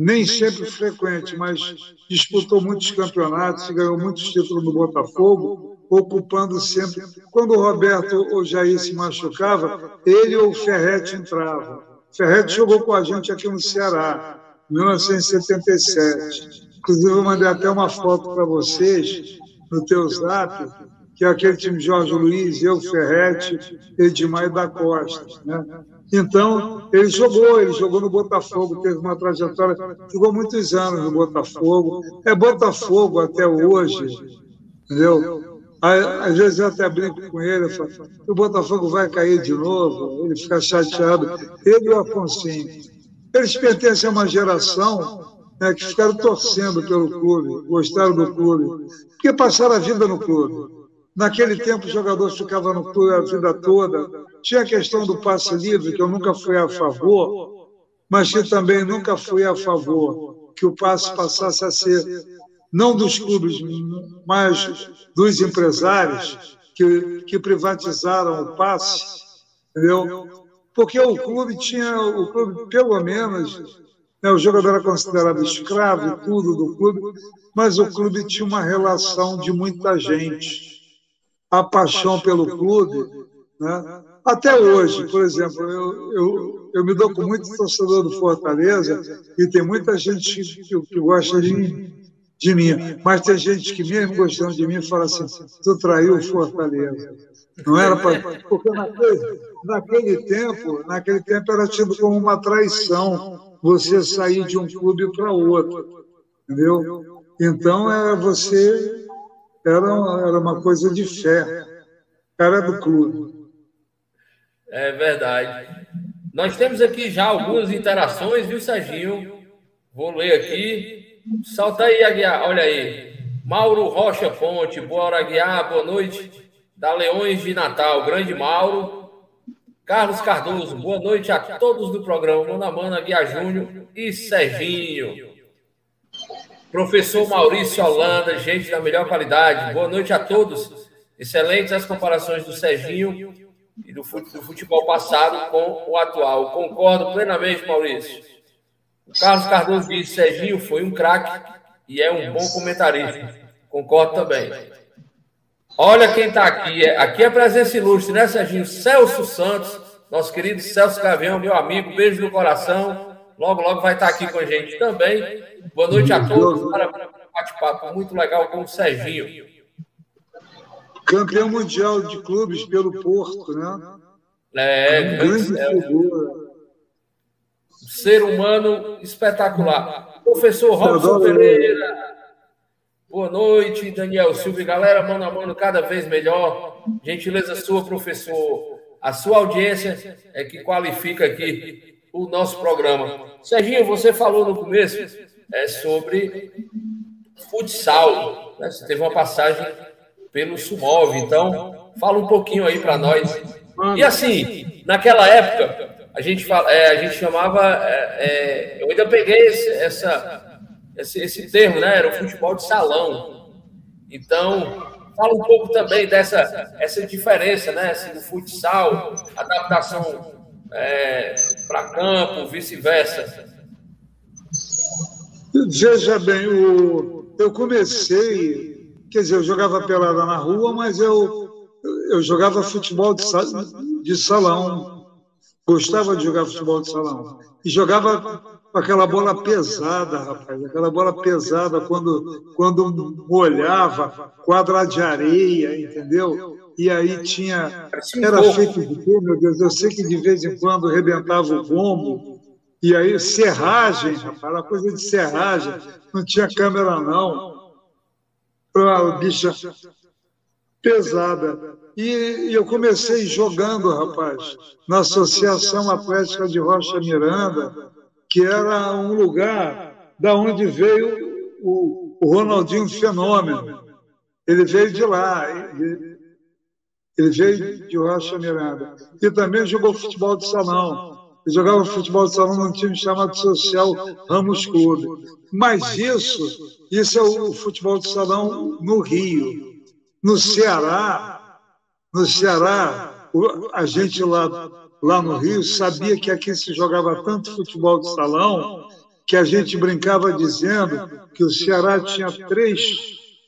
nem sempre frequente, mas disputou muitos campeonatos e ganhou muitos títulos no Botafogo, ocupando sempre. Quando o Roberto ou Jair se machucava, ele ou o Ferretti entrava. Ferretti jogou com a gente aqui no Ceará, em 1977. Inclusive, eu mandei até uma foto para vocês no teu zap, que é aquele time Jorge Luiz, eu, Ferretti, Edmar da Costa. Né? Então, ele jogou, ele jogou no Botafogo, teve uma trajetória, jogou muitos anos no Botafogo. É Botafogo até hoje, entendeu? Às vezes eu até brinco com ele, eu falo, o Botafogo vai cair de novo, ele fica chateado. Ele e o Afonsinho. Eles pertencem a uma geração né, que ficaram torcendo pelo clube, gostaram do clube, porque passaram a vida no clube. Naquele tempo, o jogador ficava no clube a vida toda. Tinha a questão do passe livre, que eu nunca fui a favor, mas que também nunca fui a favor que o passe passasse a ser não dos clubes, mas dos empresários que, que privatizaram o passe, entendeu? Porque o clube tinha, o clube, pelo menos, né, o jogador era considerado escravo tudo do clube, mas o clube tinha uma relação de muita gente. A paixão pelo clube, né? Até hoje, por exemplo, eu, eu, eu me dou com muito torcedor do Fortaleza e tem muita gente que, que gosta de mim de mim. Mas tem gente que, mesmo gostando de mim, fala assim: tu traiu o Fortaleza. Não era para. Porque naquele, naquele tempo, naquele tempo era tido como uma traição você sair de um clube para outro. Entendeu? Então era você. Era, era uma coisa de fé. Era do clube. É verdade. Nós temos aqui já algumas interações, viu, Serginho? Vou ler aqui. Salta aí, Aguiar. Olha aí. Mauro Rocha Fonte. Boa hora, Aguiar. Boa noite. Da Leões de Natal. Grande Mauro. Carlos Cardoso. Boa noite a todos do programa. Mano Mana, Aguiar Júnior e Serginho. Professor Maurício Holanda. Gente da melhor qualidade. Boa noite a todos. Excelentes as comparações do Serginho e do futebol passado com o atual. Concordo plenamente, Maurício. Carlos Cardoso diz: Serginho foi um craque e é um bom comentarista. Concordo também. Olha quem está aqui. É, aqui é presença ilustre, né, Serginho? Celso Santos, nosso querido Celso Gavião, meu amigo. Beijo no coração. Logo, logo vai estar aqui com a gente também. Boa noite a todos. Para um bate-papo muito legal com o Serginho. Campeão mundial de clubes pelo Porto, né? É, grande figura ser humano espetacular. Professor Robson Pereira, boa noite. Daniel Silva galera, mano a mano, cada vez melhor. Gentileza sua, professor. A sua audiência é que qualifica aqui o nosso programa. Serginho, você falou no começo é, sobre futsal. Né? Você teve uma passagem pelo Sumov, então fala um pouquinho aí para nós. E assim, naquela época, a gente, fala, é, a gente chamava. É, é, eu ainda peguei esse, essa, esse, esse termo, né? Era o futebol de salão. Então, fala um pouco também dessa essa diferença, né? Assim, do futsal, adaptação é, para campo, vice-versa. Veja bem, o, eu comecei, quer dizer, eu jogava pelada na rua, mas eu, eu jogava futebol de, de salão Gostava de jogar futebol de salão. E jogava aquela bola pesada, rapaz. Aquela bola pesada quando, quando molhava, quadra de areia, entendeu? E aí tinha. Era feito de quê, meu Deus? Eu sei que de vez em quando rebentava o bombo. E aí, serragem, rapaz, era coisa de serragem. Não tinha câmera, não. A bicha pesada. E, eu comecei jogando, rapaz, na Associação Atlética de Rocha Miranda, que era um lugar da onde veio o, o Ronaldinho Fenômeno. Ele veio de lá, ele, ele veio de Rocha Miranda. E também jogou futebol de salão. Ele jogava futebol de salão num time chamado Social Ramos Clube. Mas isso, isso é o futebol de salão no Rio. No Ceará, no Ceará, a gente lá, lá no Rio sabia que aqui se jogava tanto futebol de salão que a gente brincava dizendo que o Ceará tinha três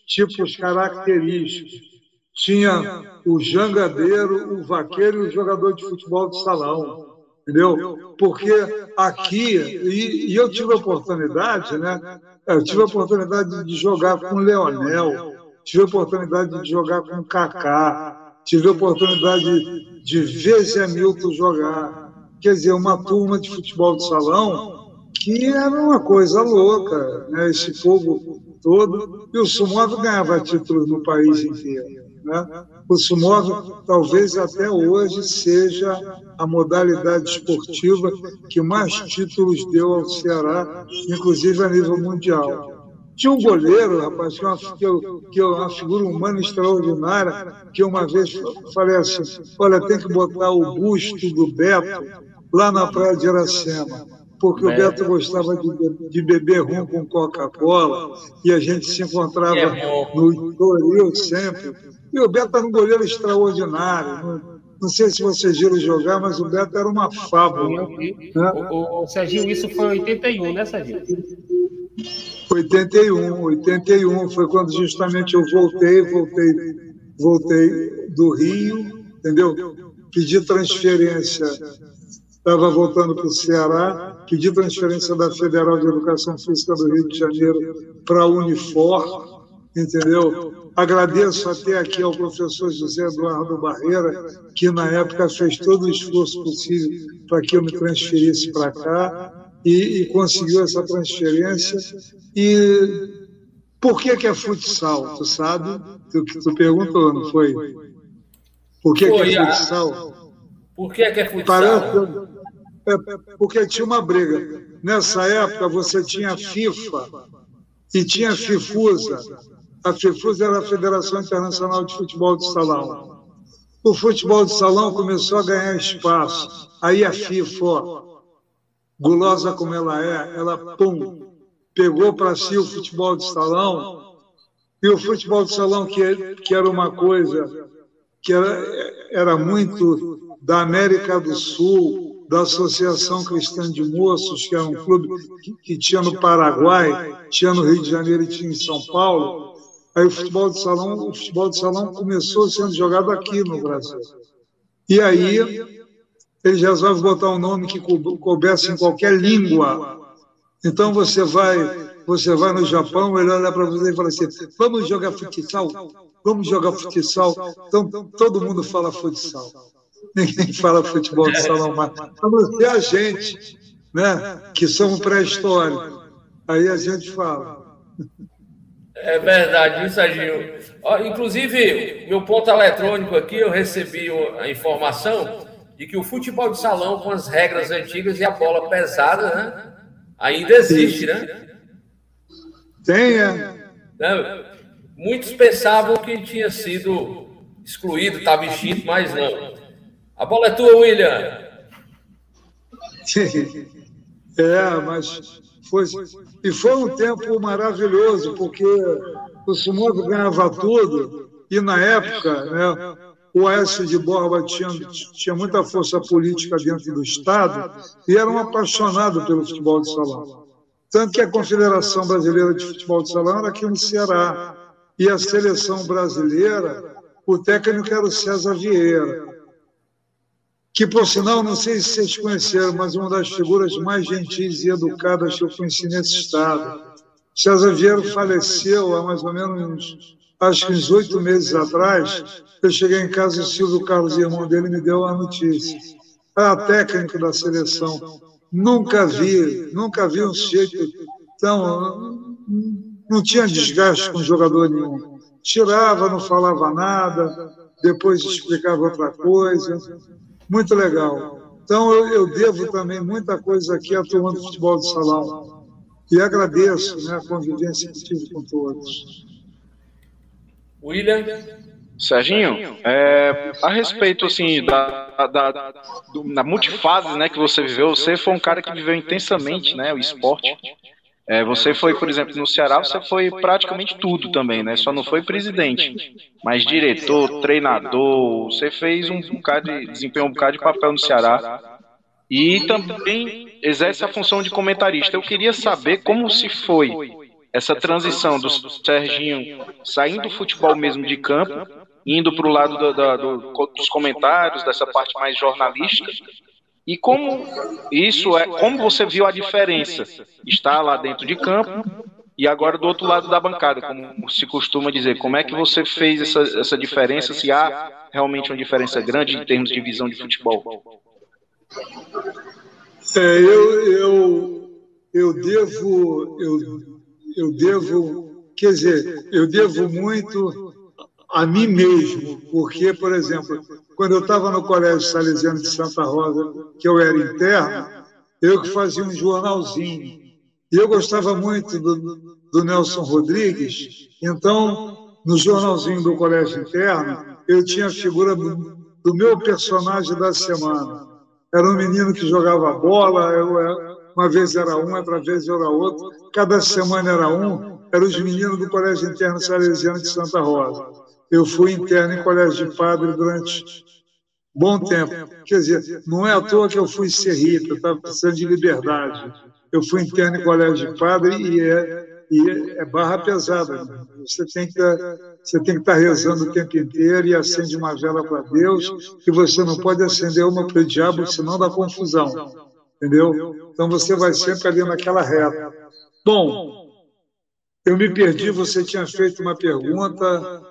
tipos característicos. Tinha o jangadeiro, o vaqueiro e o jogador de futebol de salão. Entendeu? Porque aqui, e, e eu tive a oportunidade, né? Eu tive a oportunidade de jogar com o Leonel, tive a oportunidade de jogar com o Kaká, tive a oportunidade de Zé Milton jogar. Quer dizer, uma turma de futebol de salão que era uma coisa louca, né? esse povo todo. E o Sumov ganhava títulos no país inteiro. Né? O sumóvel talvez até hoje seja a modalidade esportiva que mais títulos deu ao Ceará, inclusive a nível mundial. Tinha um goleiro, rapaz, que, é uma, que, eu, que é uma figura humana extraordinária, que uma vez falei assim: olha, tem que botar o busto do Beto lá na praia de Iracema porque o Beto gostava de, de beber rum com Coca-Cola e a gente se encontrava é no Estoril sempre. E o Beto era um goleiro extraordinário. Não, sei se vocês viram jogar, mas o Beto era uma fábula. Né? O, o, Serginho, isso foi em 81, né, Serginho? 81, 81 foi quando justamente eu voltei, voltei, voltei do Rio, entendeu? Pedi transferência estava voltando para o Ceará, pedi transferência da Federal de Educação Física do Rio de Janeiro para a Unifor, entendeu? Agradeço até aqui ao professor José Eduardo Barreira, que na época fez todo o esforço possível para que eu me transferisse para cá e, e, conseguiu essa transferência. E por que, que é futsal? Tu sabe? Tu, tu perguntou, não foi? Por que, que é futsal? Por que, que é futsal? Parece, é, porque tinha uma briga. Nessa época você tinha a FIFA e tinha FIFUSA. A FIFUSA era a Federação Internacional de Futebol de Salão. O futebol de salão começou a ganhar espaço. Aí a FIFA, gulosa como ela é, ela pum, pegou para si o futebol de salão. E o futebol de salão, que, que era uma coisa que era, era muito da América do Sul, da Associação Cristã de Moços, que é um clube que, que tinha no Paraguai, tinha no Rio de Janeiro e tinha em São Paulo. Aí o futebol de salão, o futebol de salão começou sendo jogado aqui no Brasil. E aí eles resolvem botar um nome que coubesse em qualquer língua. Então você vai, você vai no Japão, ele olha para você e fala assim: vamos jogar futsal, vamos jogar futsal. Então todo mundo fala futsal ninguém fala futebol de salão mais. A não ser a gente, né, que somos pré-histórico. Aí a gente fala. É verdade, isso, Agil. Inclusive, meu ponto eletrônico aqui, eu recebi a informação de que o futebol de salão, com as regras antigas e a bola pesada, né, ainda existe, né? Tem, é. Né? Muitos pensavam que tinha sido excluído, estava extinto, mas não. A bola é tua, William. é, mas foi. E foi um tempo maravilhoso, porque o Sumoco ganhava tudo, e na época, né, o Aécio de Borba tinha, tinha muita força política dentro do Estado e era um apaixonado pelo futebol de salão. Tanto que a Confederação Brasileira de Futebol de Salão era aqui no Ceará. E a seleção brasileira, o técnico era o César Vieira que, por sinal, não sei se vocês conheceram, mas uma das figuras mais gentis e educadas que eu conheci nesse estado. César Vieira faleceu há mais ou menos, acho que uns oito meses atrás. Eu cheguei em casa e o Silvio Carlos, irmão dele, me deu a notícia. Era técnico da seleção. Nunca vi, nunca vi um sujeito tão. Não tinha desgaste com jogador nenhum. Tirava, não falava nada, depois explicava outra coisa muito legal. Então, eu, eu devo também muita coisa aqui à turma do futebol de salão. E agradeço né, a convivência que tive com todos. William? Serginho, é, a respeito assim da, da, da multifase né, que você viveu, você foi um cara que viveu intensamente né, o esporte. É, você foi, por exemplo, no Ceará, você foi praticamente tudo também, né? Só não foi presidente, mas diretor, treinador, você fez um bocado de, desempenhou um bocado de papel no Ceará e também exerce a função de comentarista. Eu queria saber como se foi essa transição do Serginho saindo do futebol mesmo de campo, indo para o lado do, do, dos comentários, dessa parte mais jornalística, e como isso é, como você viu a diferença? Está lá dentro de campo e agora do outro lado da bancada, como se costuma dizer. Como é que você fez essa, essa diferença? Se há realmente uma diferença grande em termos de visão de futebol? É, eu, eu, eu devo, eu, eu devo, quer dizer, eu devo muito a mim mesmo, porque, por exemplo, quando eu estava no Colégio Salesiano de Santa Rosa, que eu era interno, eu que fazia um jornalzinho. E eu gostava muito do, do Nelson Rodrigues, então, no jornalzinho do Colégio Interno, eu tinha a figura do, do meu personagem da semana. Era um menino que jogava bola, eu, uma vez era um, outra vez era outro, cada semana era um, eram os meninos do Colégio Interno Salesiano de Santa Rosa. Eu fui interno em colégio de padre durante bom tempo. Quer dizer, não é à toa que eu fui serrita, eu estava precisando de liberdade. Eu fui interno em colégio de padre e é, e é barra pesada. Você tem que você tem que estar rezando o tempo inteiro e acende uma vela para Deus, e você não pode acender uma para o diabo, senão dá confusão. Entendeu? Então você vai sempre ali naquela reta. Bom, eu me perdi, você tinha feito uma pergunta.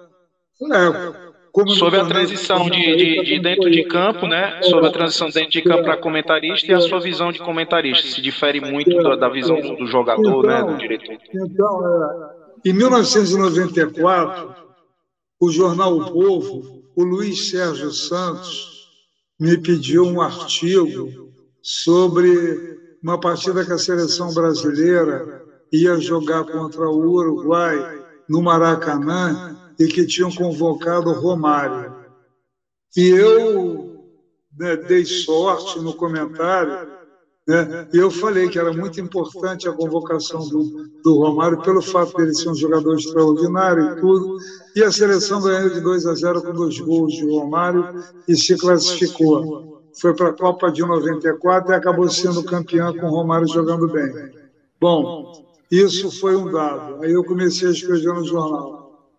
É, sobre a transição de, de, de, dentro de campo, né? Sobre a transição dentro de campo para comentarista e a sua visão de comentarista. Se difere muito da, da visão do, do jogador, né? Do diretor. Então, é, em 1994, o jornal O Povo, o Luiz Sérgio Santos, me pediu um artigo sobre uma partida que a seleção brasileira ia jogar contra o Uruguai no Maracanã e que tinham convocado Romário. E eu né, dei sorte no comentário, e eu falei que era muito importante a convocação do, do Romário pelo fato dele ser um jogador extraordinário e tudo. E a seleção ganhou de 2 a 0 com dois gols de Romário e se classificou foi para a Copa de 94 e acabou sendo campeão com o Romário jogando bem. Bom, isso foi um dado. Aí eu comecei a escrever no jornal.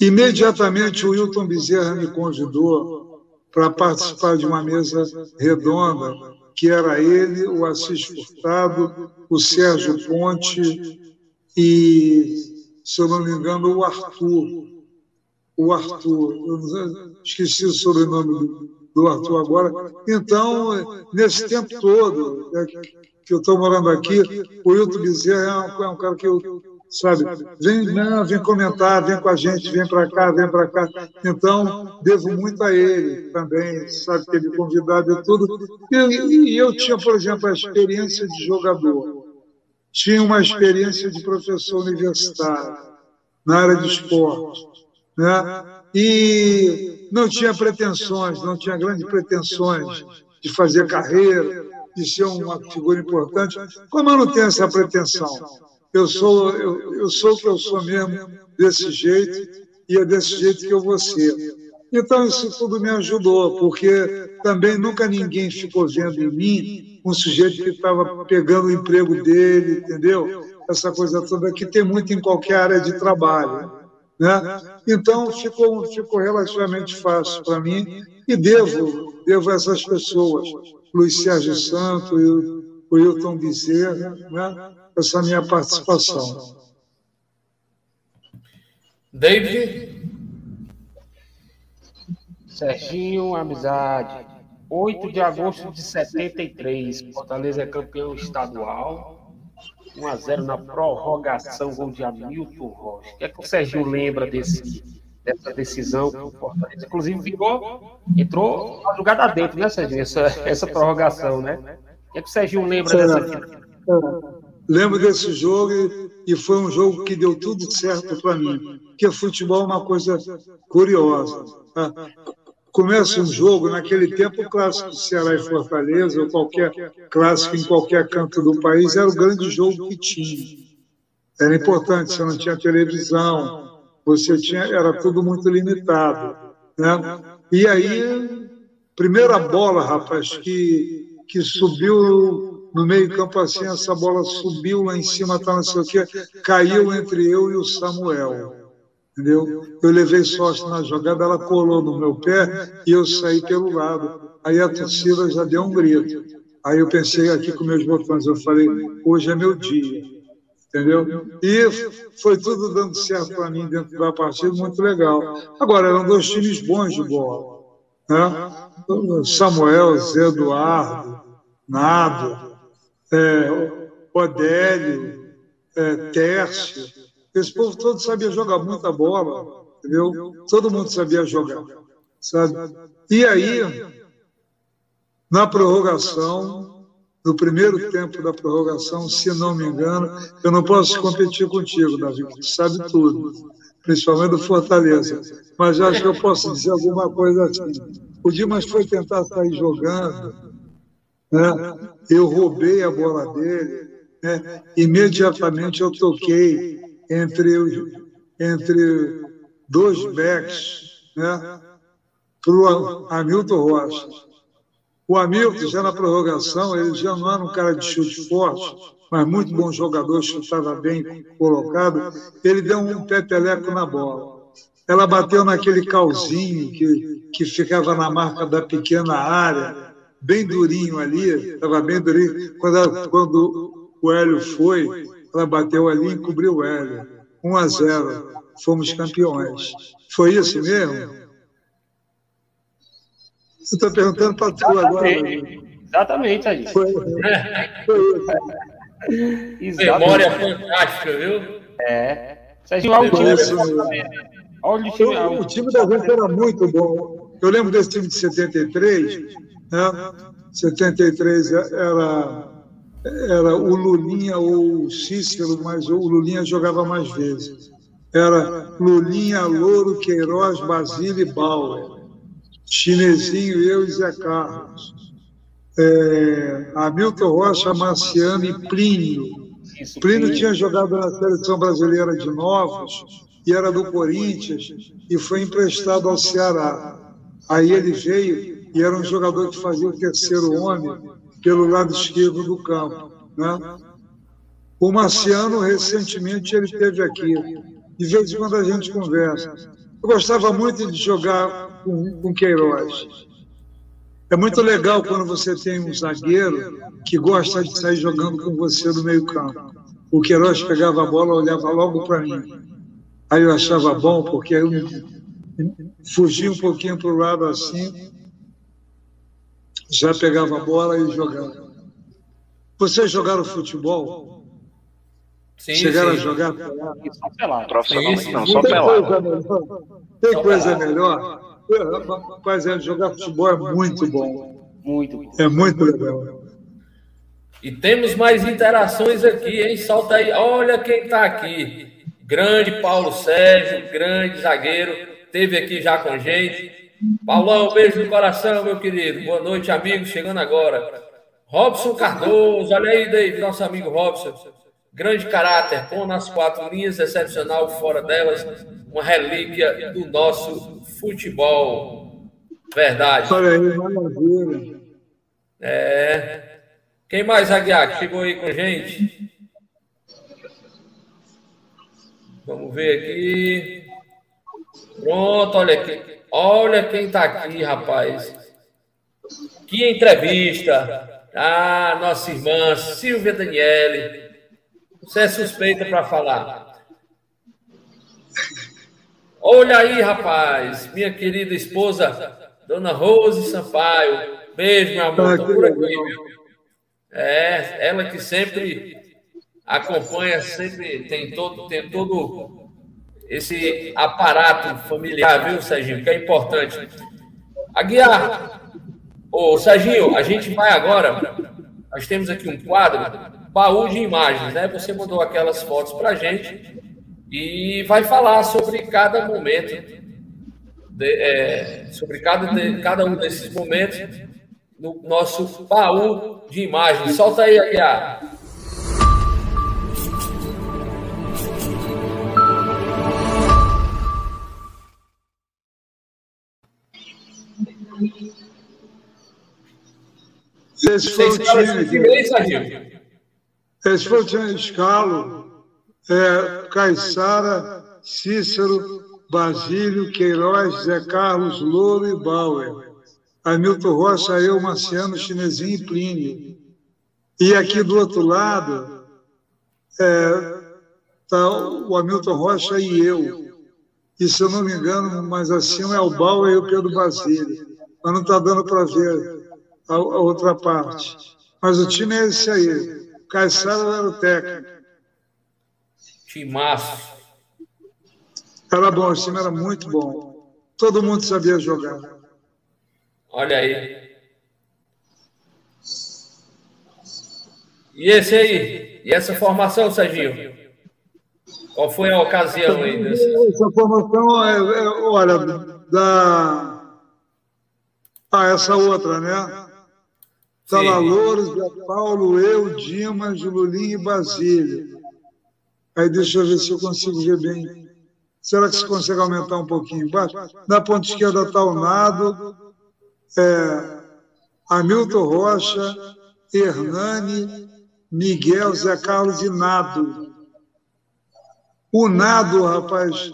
Imediatamente o Wilton Bezerra me convidou para participar de uma mesa redonda, que era ele, o Assis Furtado, o Sérgio Ponte e, se eu não me engano, o Arthur. O Arthur, esqueci o sobrenome do Arthur agora. Então, nesse tempo todo né, que eu estou morando aqui, o Hilton Bezerra é um, é um cara que eu, sabe, vem, não, vem comentar, vem com a gente, vem para cá, vem para cá. Então, devo muito a ele também, sabe, ter me convidado e tudo. E, e eu tinha, por exemplo, a experiência de jogador, tinha uma experiência de professor universitário na área de esporte, né? e não tinha pretensões, não tinha grandes pretensões de fazer carreira, de ser uma figura importante. Como eu não tenho essa pretensão? Eu sou, eu, eu sou o que eu sou mesmo, desse jeito, e é desse jeito que eu vou ser. Então, isso tudo me ajudou, porque também nunca ninguém ficou vendo em mim um sujeito que estava pegando o emprego dele, entendeu? Essa coisa toda que tem muito em qualquer área de trabalho. Né? Então, ficou, ficou relativamente fácil para mim e devo, devo a essas pessoas, Luiz Sérgio Santo e o Wilton Bezerra, né? essa minha participação. David? Serginho, amizade. 8 de agosto de 73, Fortaleza é campeão estadual 1 a 0 na prorrogação, gol de Hamilton Rocha. O que é que o Serginho lembra desse, dessa decisão que o Fortaleza, inclusive, virou, entrou a jogada dentro, né, Serginho? Essa, essa prorrogação, né? O que é que o Serginho lembra dessa Lembro desse jogo e, e foi um jogo que deu tudo certo para mim. Porque futebol é uma coisa curiosa. Tá? começa um jogo, naquele tempo o clássico Ceará e Fortaleza, ou qualquer clássico em qualquer canto do país, era o grande jogo que tinha. Era importante, você não tinha televisão, você tinha, era tudo muito limitado. Né? E aí, primeira bola, rapaz, que, que subiu no meio-campo assim, essa bola subiu lá em cima, tá, não sei o quê, caiu entre eu e o Samuel entendeu? Eu levei sorte na jogada, ela colou no meu pé e eu saí pelo lado. Aí a torcida já deu um grito. Aí eu pensei aqui com meus botões, eu falei, hoje é meu dia, entendeu? E foi tudo dando certo para mim dentro da partida, muito legal. Agora, eram dois times bons de bola. Né? Samuel, Zé Eduardo, Nado, é, Odélio, é, Tércio, esse povo todo sabia jogar muita bola, entendeu? Todo mundo sabia jogar, sabe? E aí, na prorrogação, no primeiro tempo da prorrogação, se não me engano, eu não posso competir contigo, Davi, tu sabe tudo, principalmente do Fortaleza, mas acho que eu posso dizer alguma coisa assim. O Dimas foi tentar sair jogando, né? eu roubei a bola dele, né? imediatamente eu toquei entre, os, entre dois backs né? para o Hamilton Rocha. O Hamilton, já na prorrogação, ele já não era um cara de chute forte, mas muito bom jogador, chutava bem colocado. Ele deu um pepeleco na bola. Ela bateu naquele calzinho que, que ficava na marca da pequena área, bem durinho ali, estava bem durinho. Quando, quando o Hélio foi, ela bateu ali e cobriu o Hélio. 1 a 0. Fomos campeões. Foi isso mesmo? Você está perguntando para tu agora. Exatamente, aí. Foi, foi isso. Memória fantástica, viu? É. Serginho, olha o time. Olha o time, o time da gente era muito bom. Eu lembro desse time de 73, né? 73 era, era o Lulinha ou o Cícero, mas o Lulinha jogava mais vezes. Era Lulinha, Louro, Queiroz, Basílio e Bauer. Chinesinho, eu e Zé Carlos. É, Hamilton Rocha, Marciano e Plínio. Plínio tinha jogado na seleção brasileira de Novos e era do Corinthians e foi emprestado ao Ceará. Aí ele veio e era um jogador que fazia o terceiro homem pelo lado esquerdo do campo. Né? O Marciano, recentemente, ele esteve aqui. De vez em quando a gente conversa. Eu gostava muito de jogar com, com Queiroz. É muito legal quando você tem um zagueiro que gosta de sair jogando com você no meio-campo. O Queiroz pegava a bola, olhava logo para mim. Aí eu achava bom, porque eu fugia um pouquinho para o lado assim, já pegava a bola e jogava. Vocês jogaram futebol? Sim, Chegaram sim. a jogar pelado? Profissionalmente não, só pelado. Tem só coisa melhor? Rapaz, é, jogar futebol é muito bom. Muito bom. É muito legal. E temos mais interações aqui, hein? Solta aí. Olha quem está aqui. Grande Paulo Sérgio, grande zagueiro. Teve aqui já com a gente. Paulão, beijo no coração, meu querido. Boa noite, amigo. Chegando agora. Robson Cardoso, olha aí, David, nosso amigo Robson. Grande caráter, bom nas quatro linhas, excepcional fora delas, uma relíquia do nosso futebol. Verdade. Olha aí, maravilha. É. Quem mais, Aguiar, que chegou aí com a gente? Vamos ver aqui. Pronto, olha aqui. Olha quem está aqui, rapaz. Que entrevista. Ah, nossa irmã Silvia Daniele. Você é suspeita para falar. Olha aí, rapaz, minha querida esposa, Dona Rose Sampaio. Beijo, meu amor. Tô por aqui, viu? É, ela que sempre acompanha, sempre tem todo, tem todo esse aparato familiar, viu, Serginho? Que é importante. Aguiar, ô Serginho, a gente vai agora. Nós temos aqui um quadro baú de imagens, né? Você mandou aquelas fotos para gente e vai falar sobre cada momento, de, é, sobre cada, de, cada um desses momentos no nosso baú de imagens. Solta aí, Aguiar. Esse foi o time. Esse foi o time escalo, é, Caissara, Cícero, Basílio, Queiroz, Zé Carlos, Louro e Bauer. Hamilton Rocha, eu, Marciano, Chinesinho e Plínio. E aqui do outro lado é, tá o Hamilton Rocha e eu. E se eu não me engano, mais acima é o Bauer e o Pedro Basílio. Mas não está dando para ver a, a outra parte. Mas o time é esse aí. Caissara era o técnico. Timaço. Era bom, esse time era muito bom. Todo mundo sabia jogar. Olha aí. E esse aí? E essa formação, Serginho? Qual foi a ocasião aí dessa? Essa formação é, é olha, da. Ah, essa outra, né? Tá lá Louros, Zé Paulo, eu, Dimas, Lulinho e Basílio. Aí deixa eu ver se eu consigo ver bem. Será que se consegue aumentar um pouquinho embaixo? Na ponta esquerda está o Nado, é, Hamilton Rocha, Hernani, Miguel, Zé Carlos e Nado. O Nado, rapaz,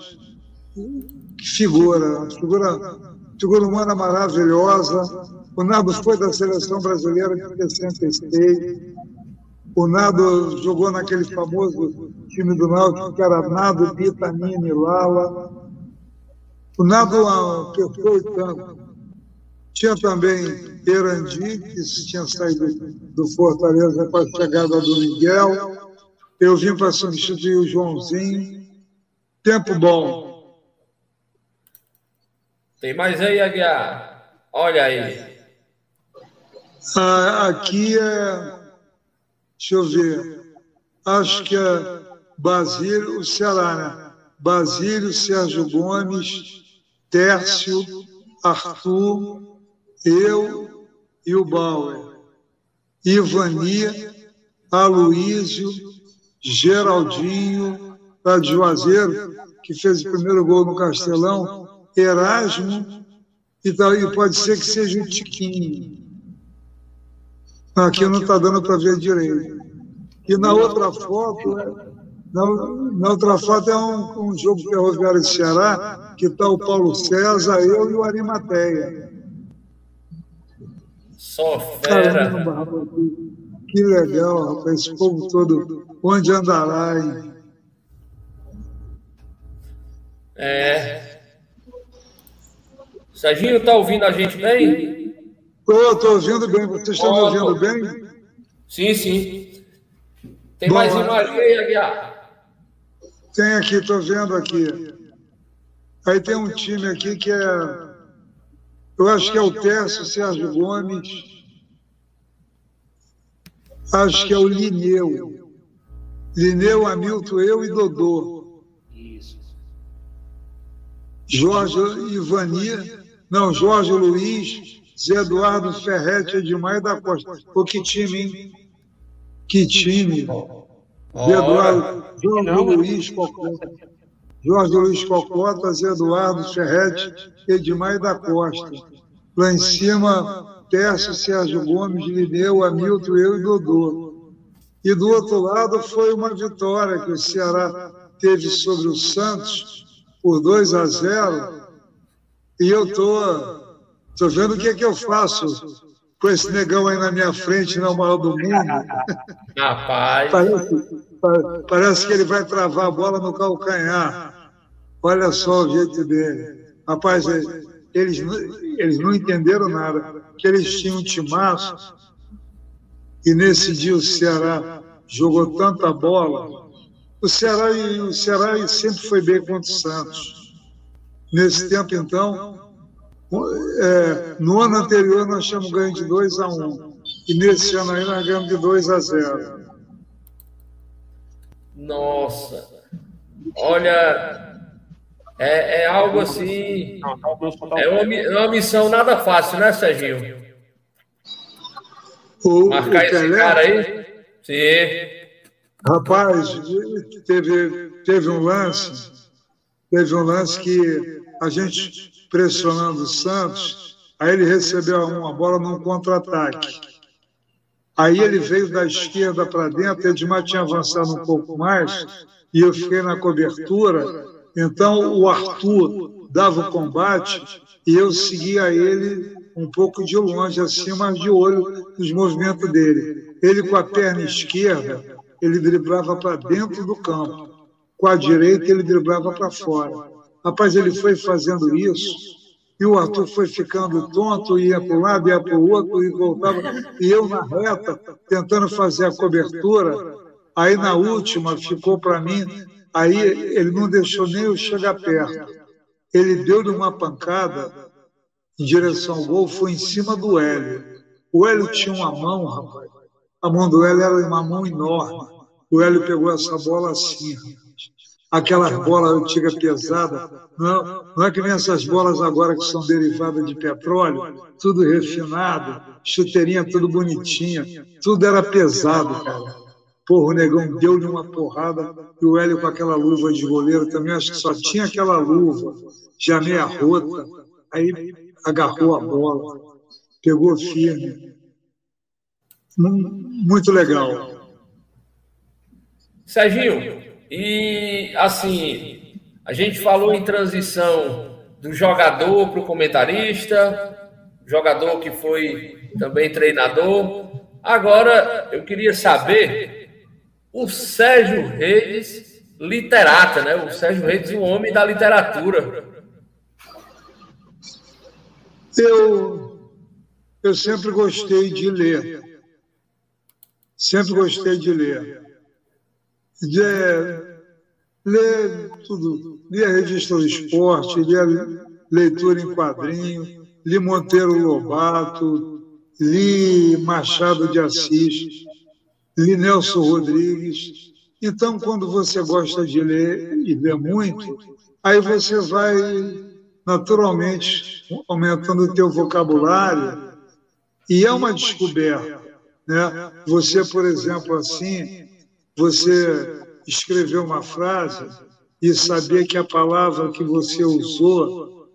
que figura, figura, figura humana maravilhosa. O Nado foi da seleção brasileira de 66. O Nado jogou naquele famoso time do Náutico, que era Nado, Vitamina e Lala. O Nado apertou tanto. Tinha também Erandi, que tinha saído do Fortaleza com a chegada do Miguel. Eu vim para substituir o Joãozinho. Tempo bom. Tem mais aí, Aguiar? Olha aí. Ah, aqui é. Deixa eu ver. Acho que é Basílio, o Ceará, né? Basílio, Sérgio Gomes, Tércio, Arthur, eu e o Bauer, Ivania, Aloísio, Geraldinho, lá Juazeiro, que fez o primeiro gol no Castelão, Erasmo, e, tá, e pode ser que seja o Tiquinho. Aqui não está dando para ver direito. E na outra foto, na, na outra foto é um, um jogo ferroviário de Ceará, que está o Paulo César, eu e o Arimateia. Só fera. Caramba, que legal, rapaz, esse povo todo. Onde andará, hein? É. Serginho, está ouvindo a gente bem? Estou ouvindo bem. Vocês estão oh, me ouvindo bem? Sim, sim. Tem Bom, mais imagem aí, Aguiar? Tem aqui, estou vendo aqui. Aí tem um time aqui que é eu acho que é o Tércio Sérgio Gomes. Acho que é o Lineu. Lineu, Hamilton, eu e Dodô. Isso. Jorge Ivania. Não, Jorge Luiz, Zé Eduardo Ferretti, Edmar da Costa. Pô, que time, hein? Que time. Zé Eduardo, Jorge Luiz Cocota. Jorge Luiz Cocota, Zé Eduardo Ferretti, Edmar da Costa. Lá em cima, Tércio, Sérgio Gomes, Lineu, Hamilton, eu e Dodô. E do outro lado foi uma vitória que o Ceará teve sobre o Santos por 2 a 0. E eu estou tô vendo o que, é que eu faço com esse negão aí na minha frente, não é o maior do mundo. Rapaz. Parece, parece que ele vai travar a bola no calcanhar. Olha só o jeito dele. Rapaz, eles, eles não entenderam nada, que eles tinham um timaço e nesse dia o Ceará jogou tanta bola. O Ceará, o Ceará sempre foi bem contra o Santos. Nesse tempo, então, é, no ano anterior nós tínhamos ganho de 2 a 1. Um, e nesse ano aí nós ganhamos de 2 a 0. Nossa! Olha, é, é algo assim. É uma, é uma missão nada fácil, né, Serginho? O, Marcar o esse cara aí? Sim. Rapaz, teve, teve um lance, teve um lance que a gente pressionando o Santos, aí ele recebeu uma bola num contra-ataque. Aí ele veio da esquerda para dentro, Edmar tinha avançado um pouco mais, e eu fiquei na cobertura, então o Arthur dava o combate e eu seguia ele um pouco de longe, assim, mas de olho nos movimentos dele. Ele com a perna esquerda, ele driblava para dentro do campo. Com a direita, ele driblava para fora. Rapaz, ele foi fazendo isso e o Arthur foi ficando tonto, ia para um lado, ia para o outro, e voltava. E eu na reta, tentando fazer a cobertura. Aí na última, ficou para mim Aí ele não deixou nem eu chegar perto. Ele deu-lhe uma pancada em direção ao gol, foi em cima do Hélio. O Hélio tinha uma mão, rapaz. A mão do Hélio era uma mão enorme. O Hélio pegou essa bola assim, aquelas bolas antigas pesadas. Não, não é que nem essas bolas agora que são derivadas de petróleo, tudo refinado, chuteirinha tudo bonitinha, tudo era pesado, cara. Porra, o negão deu-lhe uma porrada e o Hélio com aquela luva de goleiro também, acho que só tinha aquela luva, já meia rota. Aí agarrou a bola, pegou firme. Muito legal. Serginho, e assim, a gente falou em transição do jogador para o comentarista, jogador que foi também treinador. Agora, eu queria saber o Sérgio Reis, literata, né? O Sérgio Reis, o homem da literatura. Eu, eu sempre gostei de ler. Sempre gostei de ler. De, ler tudo. Li a revista do esporte, li a leitura em quadrinho, li Monteiro Lobato, li Machado de Assis, li Nelson Rodrigues. Então, quando você gosta de ler e ler muito, aí você vai naturalmente aumentando o teu vocabulário e é uma descoberta, né? Você, por exemplo, assim, você escreveu uma frase e saber que a palavra que você usou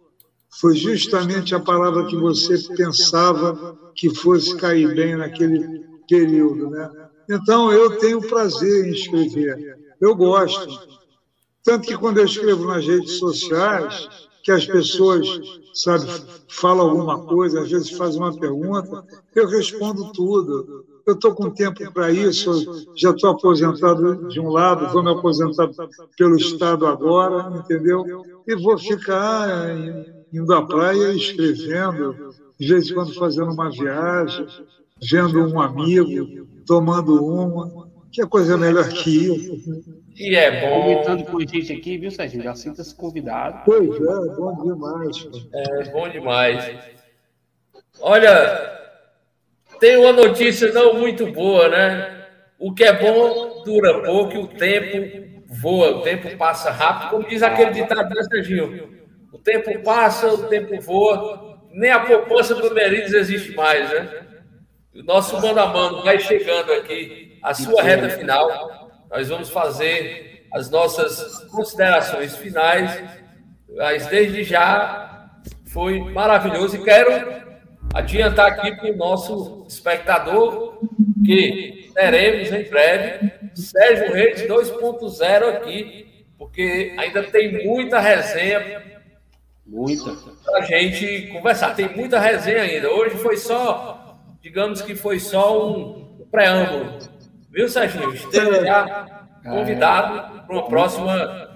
foi justamente a palavra que você pensava que fosse cair bem naquele período, né? Então eu tenho prazer em escrever, eu gosto. Tanto que quando eu escrevo nas redes sociais, que as pessoas, sabe, falam alguma coisa, às vezes fazem uma pergunta, eu respondo tudo. Eu estou com tempo para isso, já estou aposentado de um lado, vou me aposentar pelo Estado agora, entendeu? E vou ficar indo à praia escrevendo, de vez em quando fazendo uma viagem, vendo um amigo, tomando uma. Que coisa melhor que isso? E é bom. Comentando com a gente aqui, viu, Sérgio? Já sinta-se convidado. Pois é, bom demais. É bom demais. Olha, tem uma notícia não muito boa, né? O que é bom dura pouco e o tempo voa, o tempo passa rápido, como diz aquele ditado, né, Serginho? O tempo passa, o tempo voa, nem a poupança do Merides existe mais, né? O nosso mano a mano vai chegando aqui, a sua reta final nós vamos fazer as nossas considerações finais, mas desde já foi maravilhoso e quero adiantar aqui para o nosso espectador que teremos em breve Sérgio Reis 2.0 aqui, porque ainda tem muita resenha muita para a gente conversar. Tem muita resenha ainda. Hoje foi só, digamos que foi só um preâmbulo Viu, Serginho? Esteja já convidado para uma próxima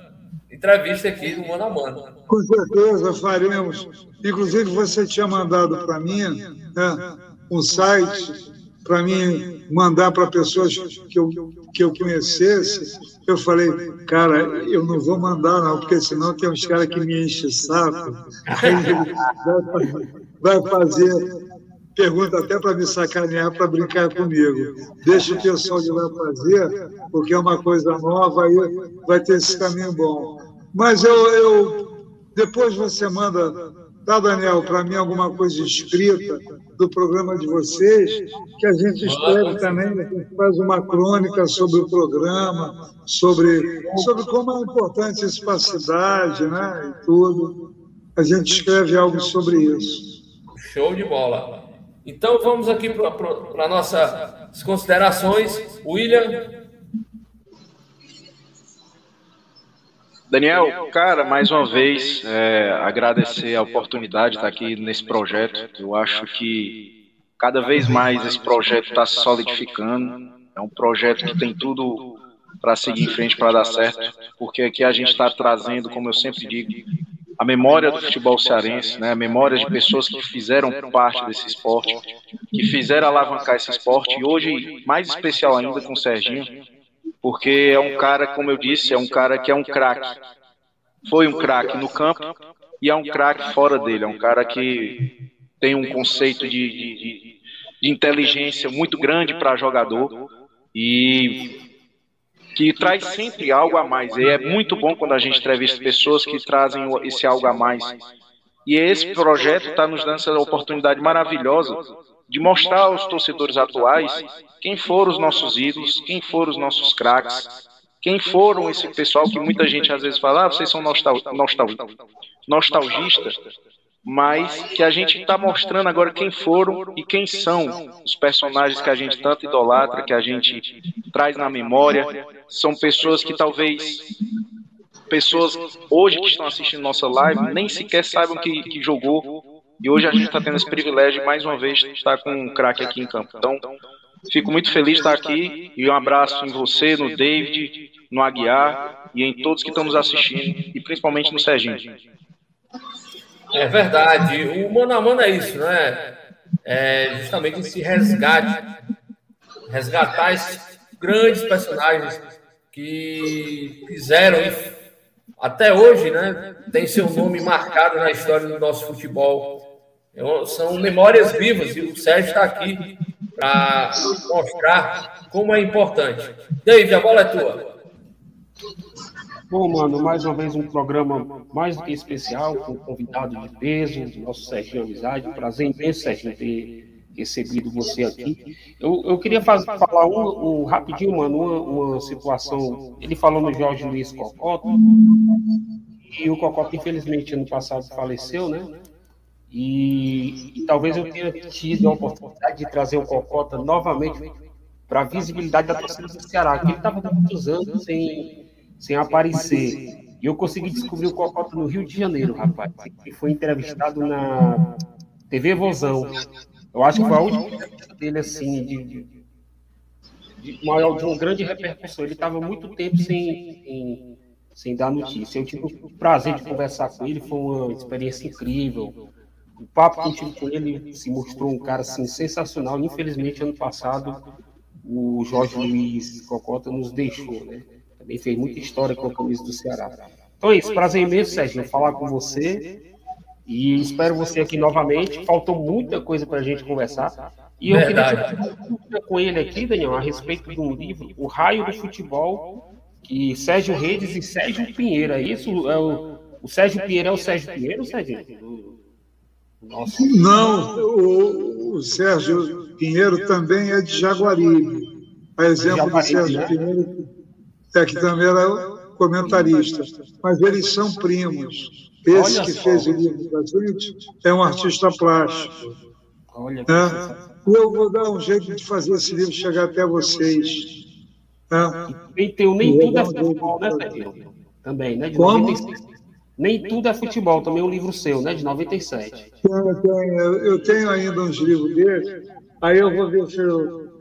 entrevista aqui do Mano a Mano. Com certeza, faremos. Inclusive, você tinha mandado para mim né, um site para mim mandar para pessoas que eu, que eu conhecesse. Eu falei, cara, eu não vou mandar, não, porque senão tem uns caras que me enchem saco. Vai fazer pergunta até para me sacanear, para brincar comigo. Deixa o pessoal de lá fazer, porque é uma coisa nova, aí vai ter esse caminho bom. Mas eu, eu depois você manda, tá, Daniel, para mim alguma coisa escrita do programa de vocês, que a gente escreve também, a gente faz uma crônica sobre o programa, sobre, sobre como é importante a espacidade, né, e tudo. A gente escreve algo sobre isso. Show de bola. Então vamos aqui para nossas considerações. William. Daniel, cara, mais uma vez, é, agradecer a oportunidade de estar aqui nesse projeto. Eu acho que cada vez mais esse projeto está se solidificando. É um projeto que tem tudo para seguir em frente, para dar certo, porque aqui a gente está trazendo, como eu sempre digo, a memória do futebol cearense, né, a memória de pessoas que fizeram parte desse esporte, que fizeram alavancar esse esporte, e hoje, mais especial ainda com o Serginho, porque é um cara, como eu disse, é um cara que é um craque. Foi um craque no campo e é um craque fora dele. É um cara que tem um conceito de, de, de inteligência muito grande para jogador e que traz sempre algo a mais. E é muito bom quando a gente entrevista pessoas que trazem esse algo a mais. E esse projeto está nos dando essa oportunidade maravilhosa de mostrar aos torcedores atuais quem foram os nossos ídolos, quem foram os nossos craques, quem foram esse pessoal que muita gente às vezes fala, ah, vocês são nostal nostal nostalgistas, mas que a gente está mostrando agora quem foram e quem são os personagens que a gente tanto idolatra, que a gente traz na memória. São pessoas que talvez pessoas hoje que estão assistindo nossa live nem sequer saibam que, que jogou. E hoje a gente está tendo esse privilégio mais uma vez de estar com um craque aqui em campo. Então, fico muito feliz de estar aqui e um abraço em você, no David, no Aguiar e em todos que estão nos assistindo e principalmente no Serginho. É verdade. O mano a mano é isso, né? É justamente esse resgate, resgatar esses grandes personagens que fizeram até hoje, né? Tem seu nome marcado na história do nosso futebol. São memórias vivas e o Sérgio está aqui para mostrar como é importante. David, a bola é tua. Bom, mano, mais uma vez um programa mais do que especial, com convidado de peso, nosso Serginho Amizade. Prazer imenso, Serginho, ter recebido você aqui. Eu, eu queria falar um, um, rapidinho, mano, uma, uma situação. Ele falou no Jorge Luiz Cocota, e o Cocota, infelizmente, ano passado faleceu, né? E, e, talvez eu tenha tido a oportunidade de trazer o Cocota novamente para a visibilidade da torcida do Ceará, que ele estava muitos anos sem sem aparecer. E eu consegui descobrir o Cocota no Rio de Janeiro, rapaz. E foi entrevistado na TV Vozão. Eu acho que foi a última entrevista dele, assim, de, de, de, maior, de uma grande repercussão. Ele estava muito tempo sem, sem, sem, dar notícia. Eu tive o prazer de conversar com ele, foi uma experiência incrível. O papo que eu tive com ele se mostrou um cara assim, sensacional. Infelizmente, ano passado, o Jorge Luiz Cocota nos deixou, né? Também fez muita história com a camisa do Ceará. Então é isso, prazer imenso, Sérgio, falar com você. E espero você aqui novamente. Faltou muita coisa para a gente conversar. E eu Verdade. queria falar com ele aqui, Daniel, a respeito de um livro, O Raio do Futebol, que Sérgio Redes e Sérgio Pinheiro. É isso? É o, o Sérgio Pinheiro é o Sérgio Pinheiro, Sérgio? Nossa. Não, o, o Sérgio Pinheiro também é de Jaguaribe. A exemplo do Sérgio né? Pinheiro, é que também era comentarista. Mas eles são primos. Esse Olha que só. fez o livro da gente é um artista plástico. Olha né? Eu vou dar um jeito de fazer esse livro chegar até vocês. Né? Nem, tem, nem tudo é futebol, né, Pedro? Também, né? De Como? 96. Nem tudo é futebol, também é um livro seu, né? De 97. Eu tenho, eu tenho ainda uns livros dele, aí eu vou ver se eu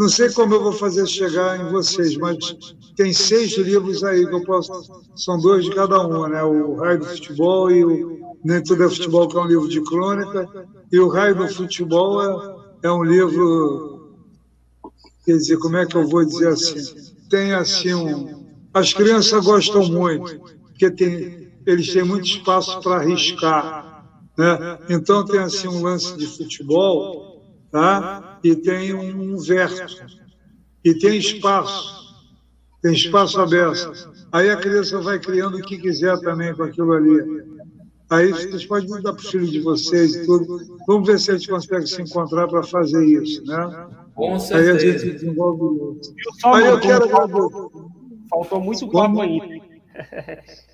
não sei como eu vou fazer chegar em vocês, mas tem seis livros aí que eu posso. São dois de cada um, né? O Raio do Futebol e o Nem Tudo é Futebol, que é um livro de crônica. E o Raio do Futebol é, é um livro. Quer dizer, como é que eu vou dizer assim? Tem assim um. As crianças gostam muito, porque tem, eles têm muito espaço para arriscar. Né? Então tem assim um lance de futebol tá? e tem um verso, e tem espaço, tem espaço aberto. Aí a criança vai criando o que quiser também com aquilo ali. Aí vocês podem dar para o filho de vocês e tudo. Vamos ver se a gente consegue se encontrar para fazer isso, né? Com certeza. Aí a gente desenvolve isso. Aí eu quero... Faltou muito papo ainda.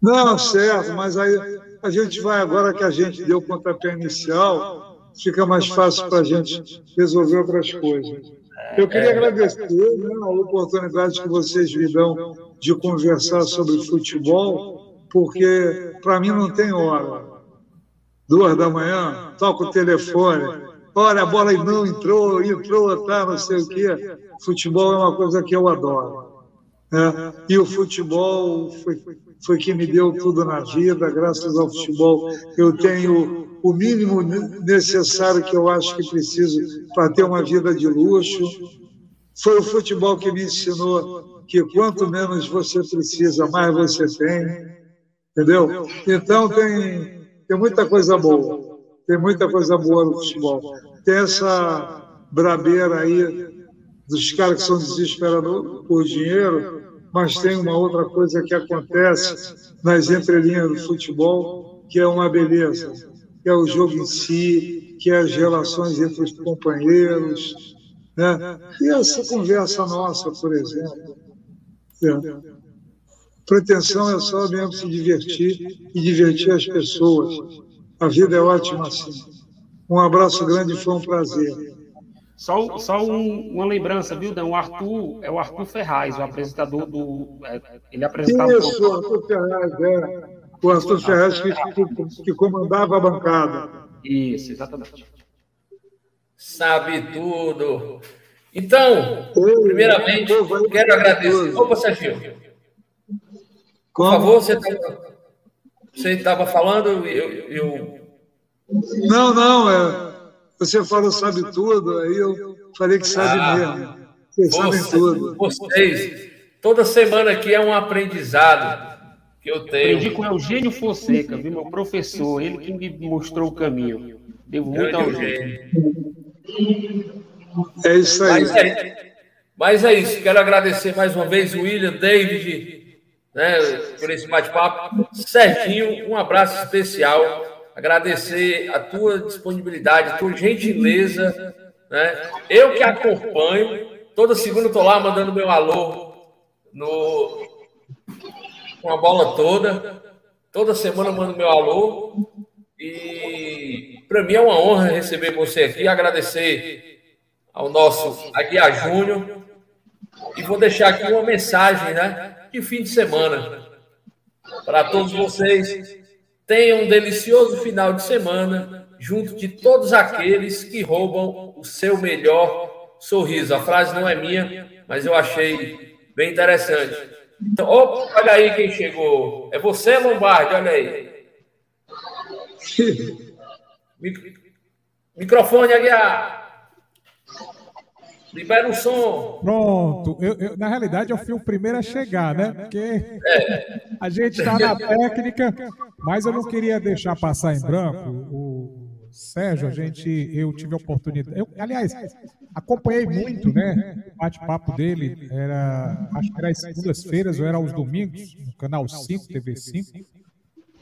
Não, certo, mas aí a gente vai, agora que a gente deu o pontapé inicial, fica mais fácil para a gente resolver outras coisas. Eu queria agradecer né, a oportunidade que vocês me dão de conversar sobre futebol, porque para mim não tem hora. Duas da manhã, toca o telefone, olha, a bola não entrou, entrou, tá, não sei o quê. Futebol é uma coisa que eu adoro. Né? E o futebol foi, foi que me deu tudo na vida, graças ao futebol eu tenho o mínimo necessário que eu acho que preciso para ter uma vida de luxo. Foi o futebol que me ensinou que quanto menos você precisa, mais você tem. Entendeu? Então tem, tem muita coisa boa. Tem muita coisa boa no futebol. Tem essa brabeira aí dos caras que são desesperados por dinheiro, mas tem uma outra coisa que acontece nas entrelinhas do futebol, que é uma beleza, que é o jogo em si, que é as relações entre os companheiros, né? E essa conversa nossa, por exemplo. É. Pretensão é só mesmo se divertir e divertir as pessoas. A vida é ótima assim. Um abraço grande, foi um prazer. Só, só um, uma lembrança, viu, Dan? O Arthur é o Arthur Ferraz, o apresentador do. É, ele apresentava. Isso, o Arthur Ferraz, é. O Arthur Ferraz que, que, que comandava a bancada. Isso, exatamente. Sabe tudo. Então, primeiramente, quero agradecer. Opa, Serginho. Por favor, você estava falando, eu, eu. Não, não, é. Você falou sabe tudo, aí eu falei que sabe ah, mesmo. Vocês sabem tudo. Vocês, toda semana aqui é um aprendizado que eu tenho. Aprendi com Eugênio Fonseca, viu, meu professor, ele que me mostrou o caminho. Devo muito ao Eugênio. É isso aí. Mas é, mas é isso. Quero agradecer mais uma vez o William, David, né, por esse bate-papo. Serginho, um abraço especial agradecer a tua disponibilidade, a tua gentileza. Né? Eu que acompanho, toda segunda estou lá mandando meu alô no, com a bola toda. Toda semana eu mando meu alô. E para mim é uma honra receber você aqui, agradecer ao nosso Aguiar Júnior. E vou deixar aqui uma mensagem né, de fim de semana para todos vocês Tenha um delicioso final de semana junto de todos aqueles que roubam o seu melhor sorriso. A frase não é minha, mas eu achei bem interessante. Então, opa, olha aí quem chegou. É você, Lombardi, olha aí. Microfone, Aguiar. Libera o som. Pronto. Eu, eu, na realidade, eu fui o primeiro a chegar, né? Porque é. a gente está na técnica, mas eu não queria deixar passar em branco. O Sérgio, a gente, eu tive a oportunidade. Eu, aliás, acompanhei muito, né? O bate-papo dele era, acho que era às segundas-feiras ou era aos domingos, no canal 5, TV5,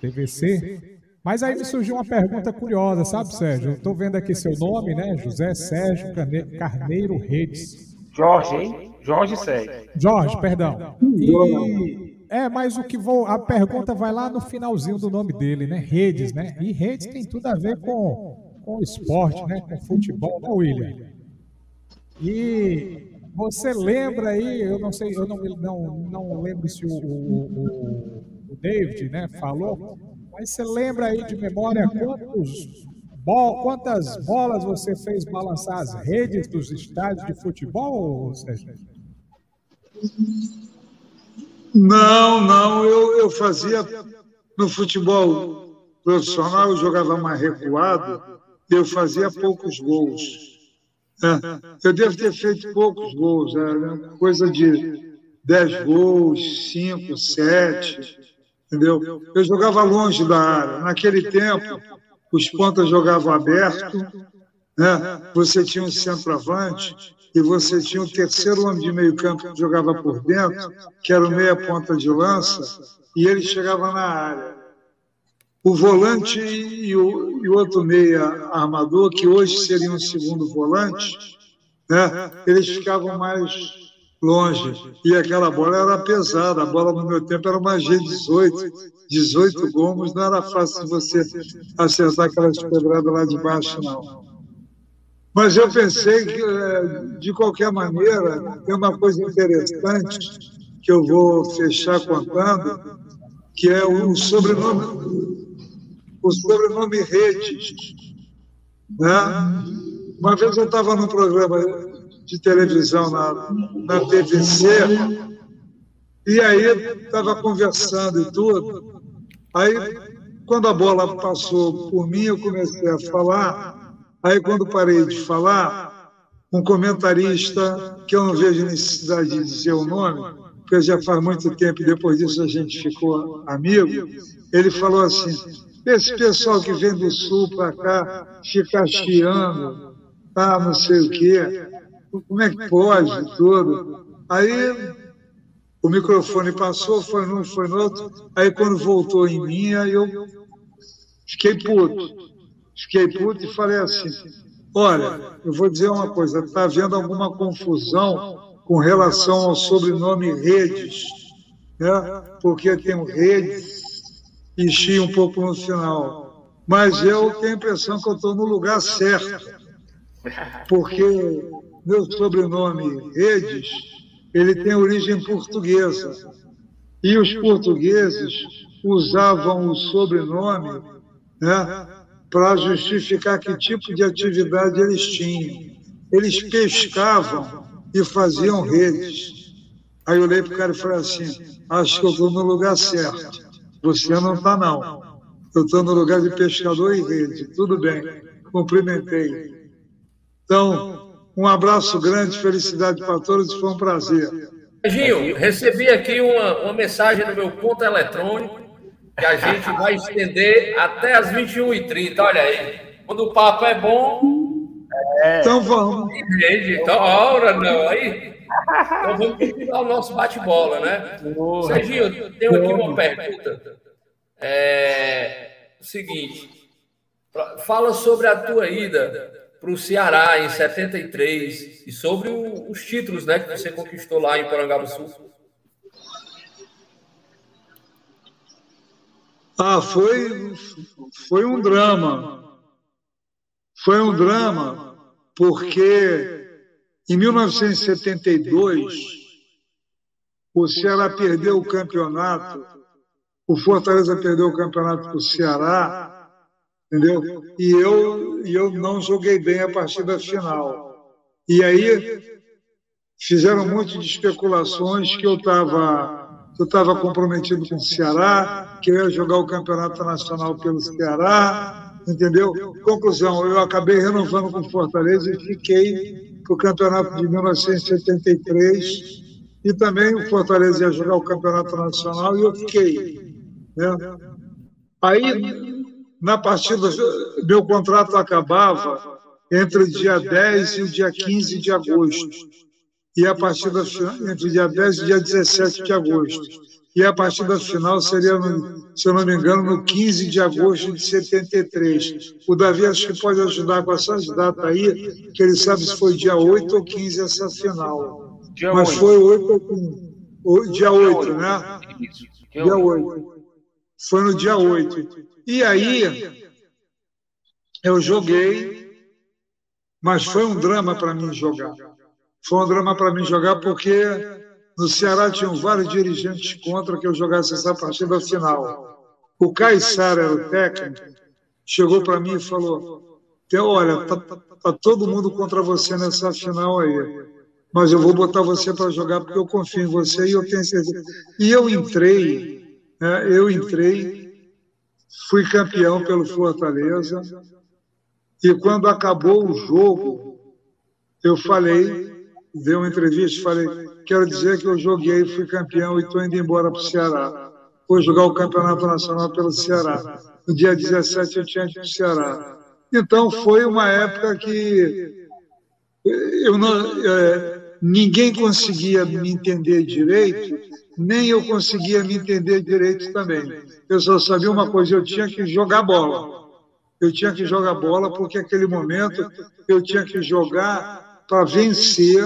TVC. Mas aí me surgiu uma pergunta curiosa, sabe, Sérgio? Estou vendo aqui seu nome, né? José Sérgio Carneiro Redes. Jorge, hein? Jorge Sérgio. Jorge, perdão. E, é, mas o que vou. A pergunta vai lá no finalzinho do nome dele, né? Redes, né? E redes tem tudo a ver com, com esporte, né? Com futebol, né, William? E você lembra aí, eu não sei, eu não, não, não lembro se o, o, o David né, falou, mas você lembra aí de memória quantos, bol, quantas bolas você fez balançar as redes dos estádios de futebol, Sérgio? Não, não. Eu, eu fazia no futebol profissional, eu jogava mais recuado, eu fazia poucos gols. É, eu devo ter feito poucos gols, é, coisa de 10 gols, 5, 7 entendeu? Eu jogava longe da área. Naquele tempo, os pontas jogavam aberto, né? você tinha um centroavante e você tinha o terceiro homem de meio campo que jogava por dentro, que era o meia ponta de lança, e ele chegava na área. O volante e o, e outro meia armador, que hoje seria um segundo volante, né? eles ficavam mais longe. E aquela bola era pesada, a bola no meu tempo era uma G18, 18 gomos, não era fácil você acertar aquelas pedradas lá de baixo, não. Mas eu pensei que, é, de qualquer maneira, tem uma coisa interessante que eu vou fechar contando, que é o sobrenome, o sobrenome Redes. Né? Uma vez eu estava num programa de televisão na, na TVC, e aí estava conversando e tudo. Aí, quando a bola passou por mim, eu comecei a falar. Aí, quando parei de falar, um comentarista, que eu não vejo necessidade de dizer o nome, porque já faz muito tempo, e depois disso a gente ficou amigo, ele falou assim, esse pessoal que vem do sul para cá fica chiando, tá, não sei o quê, como é que pode, tudo. Aí o microfone passou, foi num, foi no outro, aí quando voltou em mim, aí eu fiquei puto. Fiquei puto e falei assim, olha, eu vou dizer uma coisa, está havendo alguma confusão com relação ao sobrenome Redes, né? porque tem o Redes e Xi um pouco no final. Mas eu tenho a impressão que eu estou no lugar certo, porque meu sobrenome Redes, ele tem origem portuguesa. E os portugueses usavam o sobrenome né, para justificar que tipo de atividade eles tinham. Eles pescavam e faziam redes. Aí eu olhei para o cara e falei assim: acho que eu estou no lugar certo. Você não está, não. Eu estou no lugar de pescador e rede. Tudo bem. Cumprimentei. Então, um abraço grande, felicidade para todos, foi um prazer. Gil, recebi aqui uma, uma mensagem no meu ponto eletrônico que a gente vai estender até as 21h30. Olha aí, quando o papo é bom. É... Então vamos. Então, hora não, aí. Então vamos continuar o nosso bate-bola, né? Serginho, tenho aqui uma pergunta. É o seguinte: fala sobre a tua ida para o Ceará em 73 e sobre o, os títulos né, que você conquistou lá em Sul. Ah, foi, foi um drama. Foi um drama porque em 1972 o Ceará perdeu o campeonato, o Fortaleza perdeu o campeonato para o Ceará, entendeu? E eu, eu não joguei bem a partida final. E aí fizeram um monte de especulações que eu estava eu estava comprometido com o Ceará, que eu ia jogar o campeonato nacional pelo Ceará, entendeu? Conclusão, eu acabei renovando com Fortaleza e fiquei para o campeonato de 1973 e também o Fortaleza ia jogar o campeonato nacional e eu fiquei. Né? Aí, na partida, meu contrato acabava entre o dia 10 e o dia 15 de agosto e a partida entre dia 10 e dia 17 de agosto. E a partida final seria, no, se eu não me engano, no 15 de agosto de 73. O Davi acho que pode ajudar com essas datas aí, que ele sabe se foi dia 8 ou 15 essa final. Dia Mas 8. foi 8 ou 15. Dia 8, né? Dia 8. Foi no dia 8. E aí, eu joguei, mas foi um drama para mim jogar. Foi um drama para mim jogar, porque no Ceará tinham vários dirigentes contra que eu jogasse essa partida final. O Caissara era o técnico, chegou para mim e falou: Olha, tá, tá todo mundo contra você nessa final aí, mas eu vou botar você para jogar porque eu confio em você e eu tenho certeza. E eu entrei, né, eu entrei, fui campeão pelo Fortaleza, e quando acabou o jogo, eu falei dei uma entrevista falei: quero dizer que eu joguei, fui campeão e estou indo embora para o Ceará. Vou jogar o Campeonato Nacional pelo Ceará. No dia 17 eu tinha ido para o Ceará. Então foi uma época que eu não, é, ninguém conseguia me entender direito, nem eu conseguia me entender direito também. Eu só sabia uma coisa: eu tinha que jogar bola. Eu tinha que jogar bola porque naquele momento eu tinha que jogar para vencer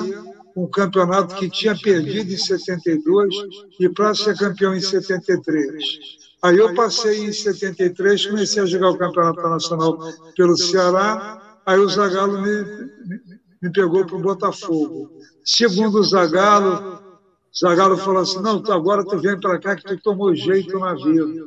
um campeonato que tinha perdido em 72 e para ser campeão em 73. Aí eu passei em 73, comecei a jogar o campeonato nacional pelo Ceará, aí o Zagallo me, me pegou para o Botafogo. Segundo o Zagallo, Zagallo falou assim, não, agora tu vem para cá que tu tomou jeito na vida.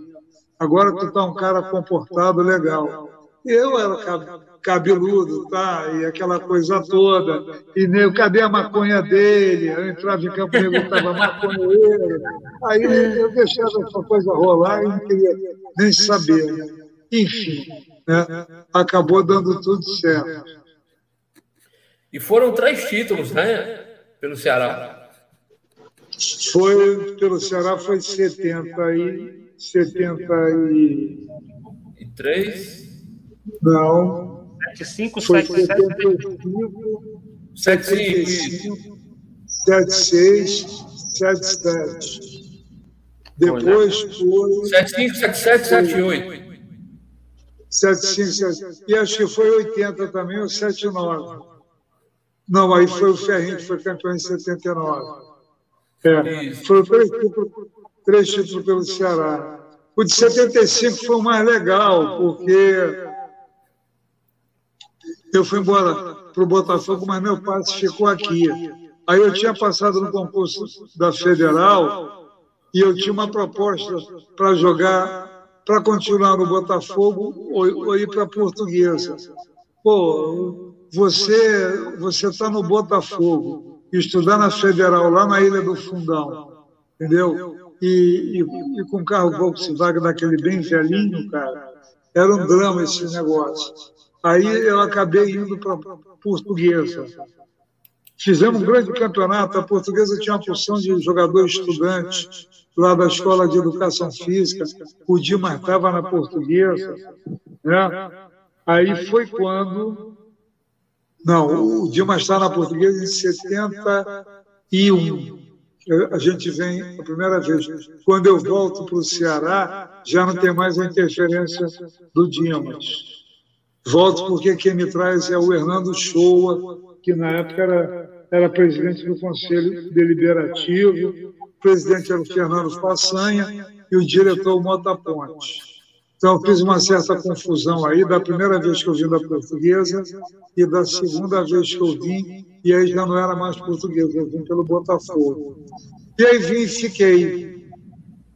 Agora tu tá um cara comportado, legal. Eu era cabeludo, tá? E aquela coisa toda. E nego, cadê a maconha dele? Eu entrava em campo, nego estava maconheiro. Aí eu deixava essa coisa rolar e não queria nem saber. Enfim, né? acabou dando tudo certo. E foram três títulos, né? Pelo Ceará. Foi, pelo Ceará foi 70 e. 70 e. E três? Não. 75, Foi 75. 75, 76, 77. Depois foi 75, 77, 78. 75, 77. E acho que foi 80 também, ou 79. Não, aí foi o Ferrinho que foi campeão em 79. É, foram três títulos, três títulos pelo Ceará. O de 75 foi o mais legal, porque eu fui embora para o Botafogo, mas meu pai ficou aqui. Aí eu tinha passado no concurso da Federal e eu tinha uma proposta para jogar, para continuar no Botafogo ou, ou ir para a Portuguesa. Pô, você está no Botafogo, estudar na Federal, lá na Ilha do Fundão, entendeu? E, e, e com carro Volkswagen daquele bem velhinho, cara, era um drama esse negócio. Aí eu acabei indo para Portuguesa. Fizemos um grande campeonato. A Portuguesa tinha uma porção de jogadores estudantes lá da Escola de Educação Física. O Dimas estava na Portuguesa. Né? Aí foi quando. Não, o Dimas está na Portuguesa em 71. A gente vem a primeira vez. Quando eu volto para o Ceará, já não tem mais a interferência do Dimas. Volto porque quem me traz é o Hernando Shoa, que na época era, era presidente do Conselho Deliberativo, o presidente era o Fernando Façanha e o diretor Mota Ponte. Então, eu fiz uma certa confusão aí, da primeira vez que eu vim da portuguesa e da segunda vez que eu vim, e aí já não era mais portuguesa, eu vim pelo Botafogo. E aí vim e fiquei.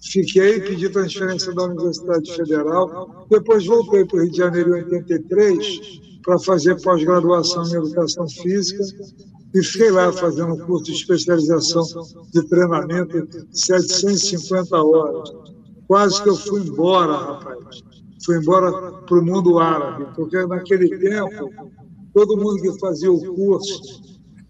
Fiquei, pedi transferência da Universidade Federal, depois voltei para o Rio de Janeiro em 83 para fazer pós-graduação em Educação Física e fiquei lá fazendo um curso de especialização de treinamento, 750 horas. Quase que eu fui embora, rapaz. Fui embora para o mundo árabe, porque naquele tempo, todo mundo que fazia o curso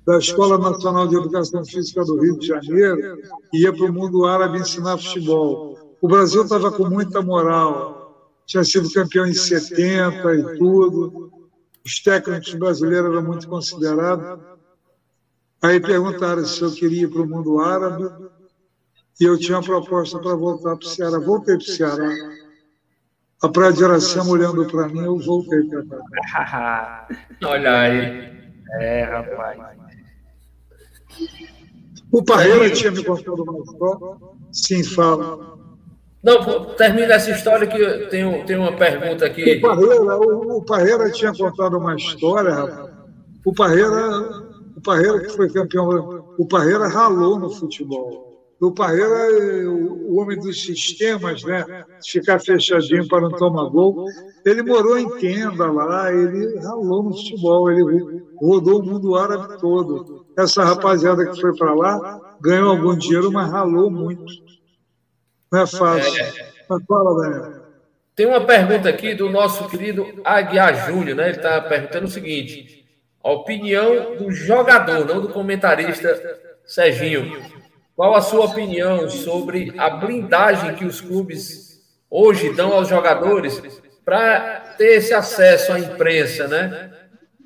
da Escola Nacional de Educação Física do Rio de Janeiro ia para o mundo árabe ensinar futebol. O Brasil estava com muita moral, tinha sido campeão em 70 e tudo, os técnicos brasileiros eram muito considerados. Aí perguntaram se eu queria ir para o mundo árabe e eu tinha uma proposta para voltar para o Ceará. Voltei para o Ceará. A Praia de Iracema olhando para mim, eu voltei para cá. Olha aí. É, rapaz. O Parreira tinha me contado uma história. Sim, fala. Não, termina essa história que eu tenho, tenho uma pergunta O aqui. Parreira, o, o Parreira tinha contado uma história, rapaz. O Parreira, o Parreira que foi campeão, o Parreira ralou no futebol. O Parreira, o, o homem dos sistemas, né? Ficar fechadinho para não tomar gol. Ele morou em tenda lá, ele ralou no futebol, ele rodou o mundo árabe todo. Essa rapaziada que foi para lá ganhou algum dinheiro, mas ralou muito. Não é fácil. Mas fala, Daniel. Tem uma pergunta aqui do nosso querido Aguiar Júnior, né? Ele está perguntando o seguinte: a opinião do jogador, não do comentarista Serginho. Qual a sua opinião sobre a blindagem que os clubes hoje dão aos jogadores para ter esse acesso à imprensa, né?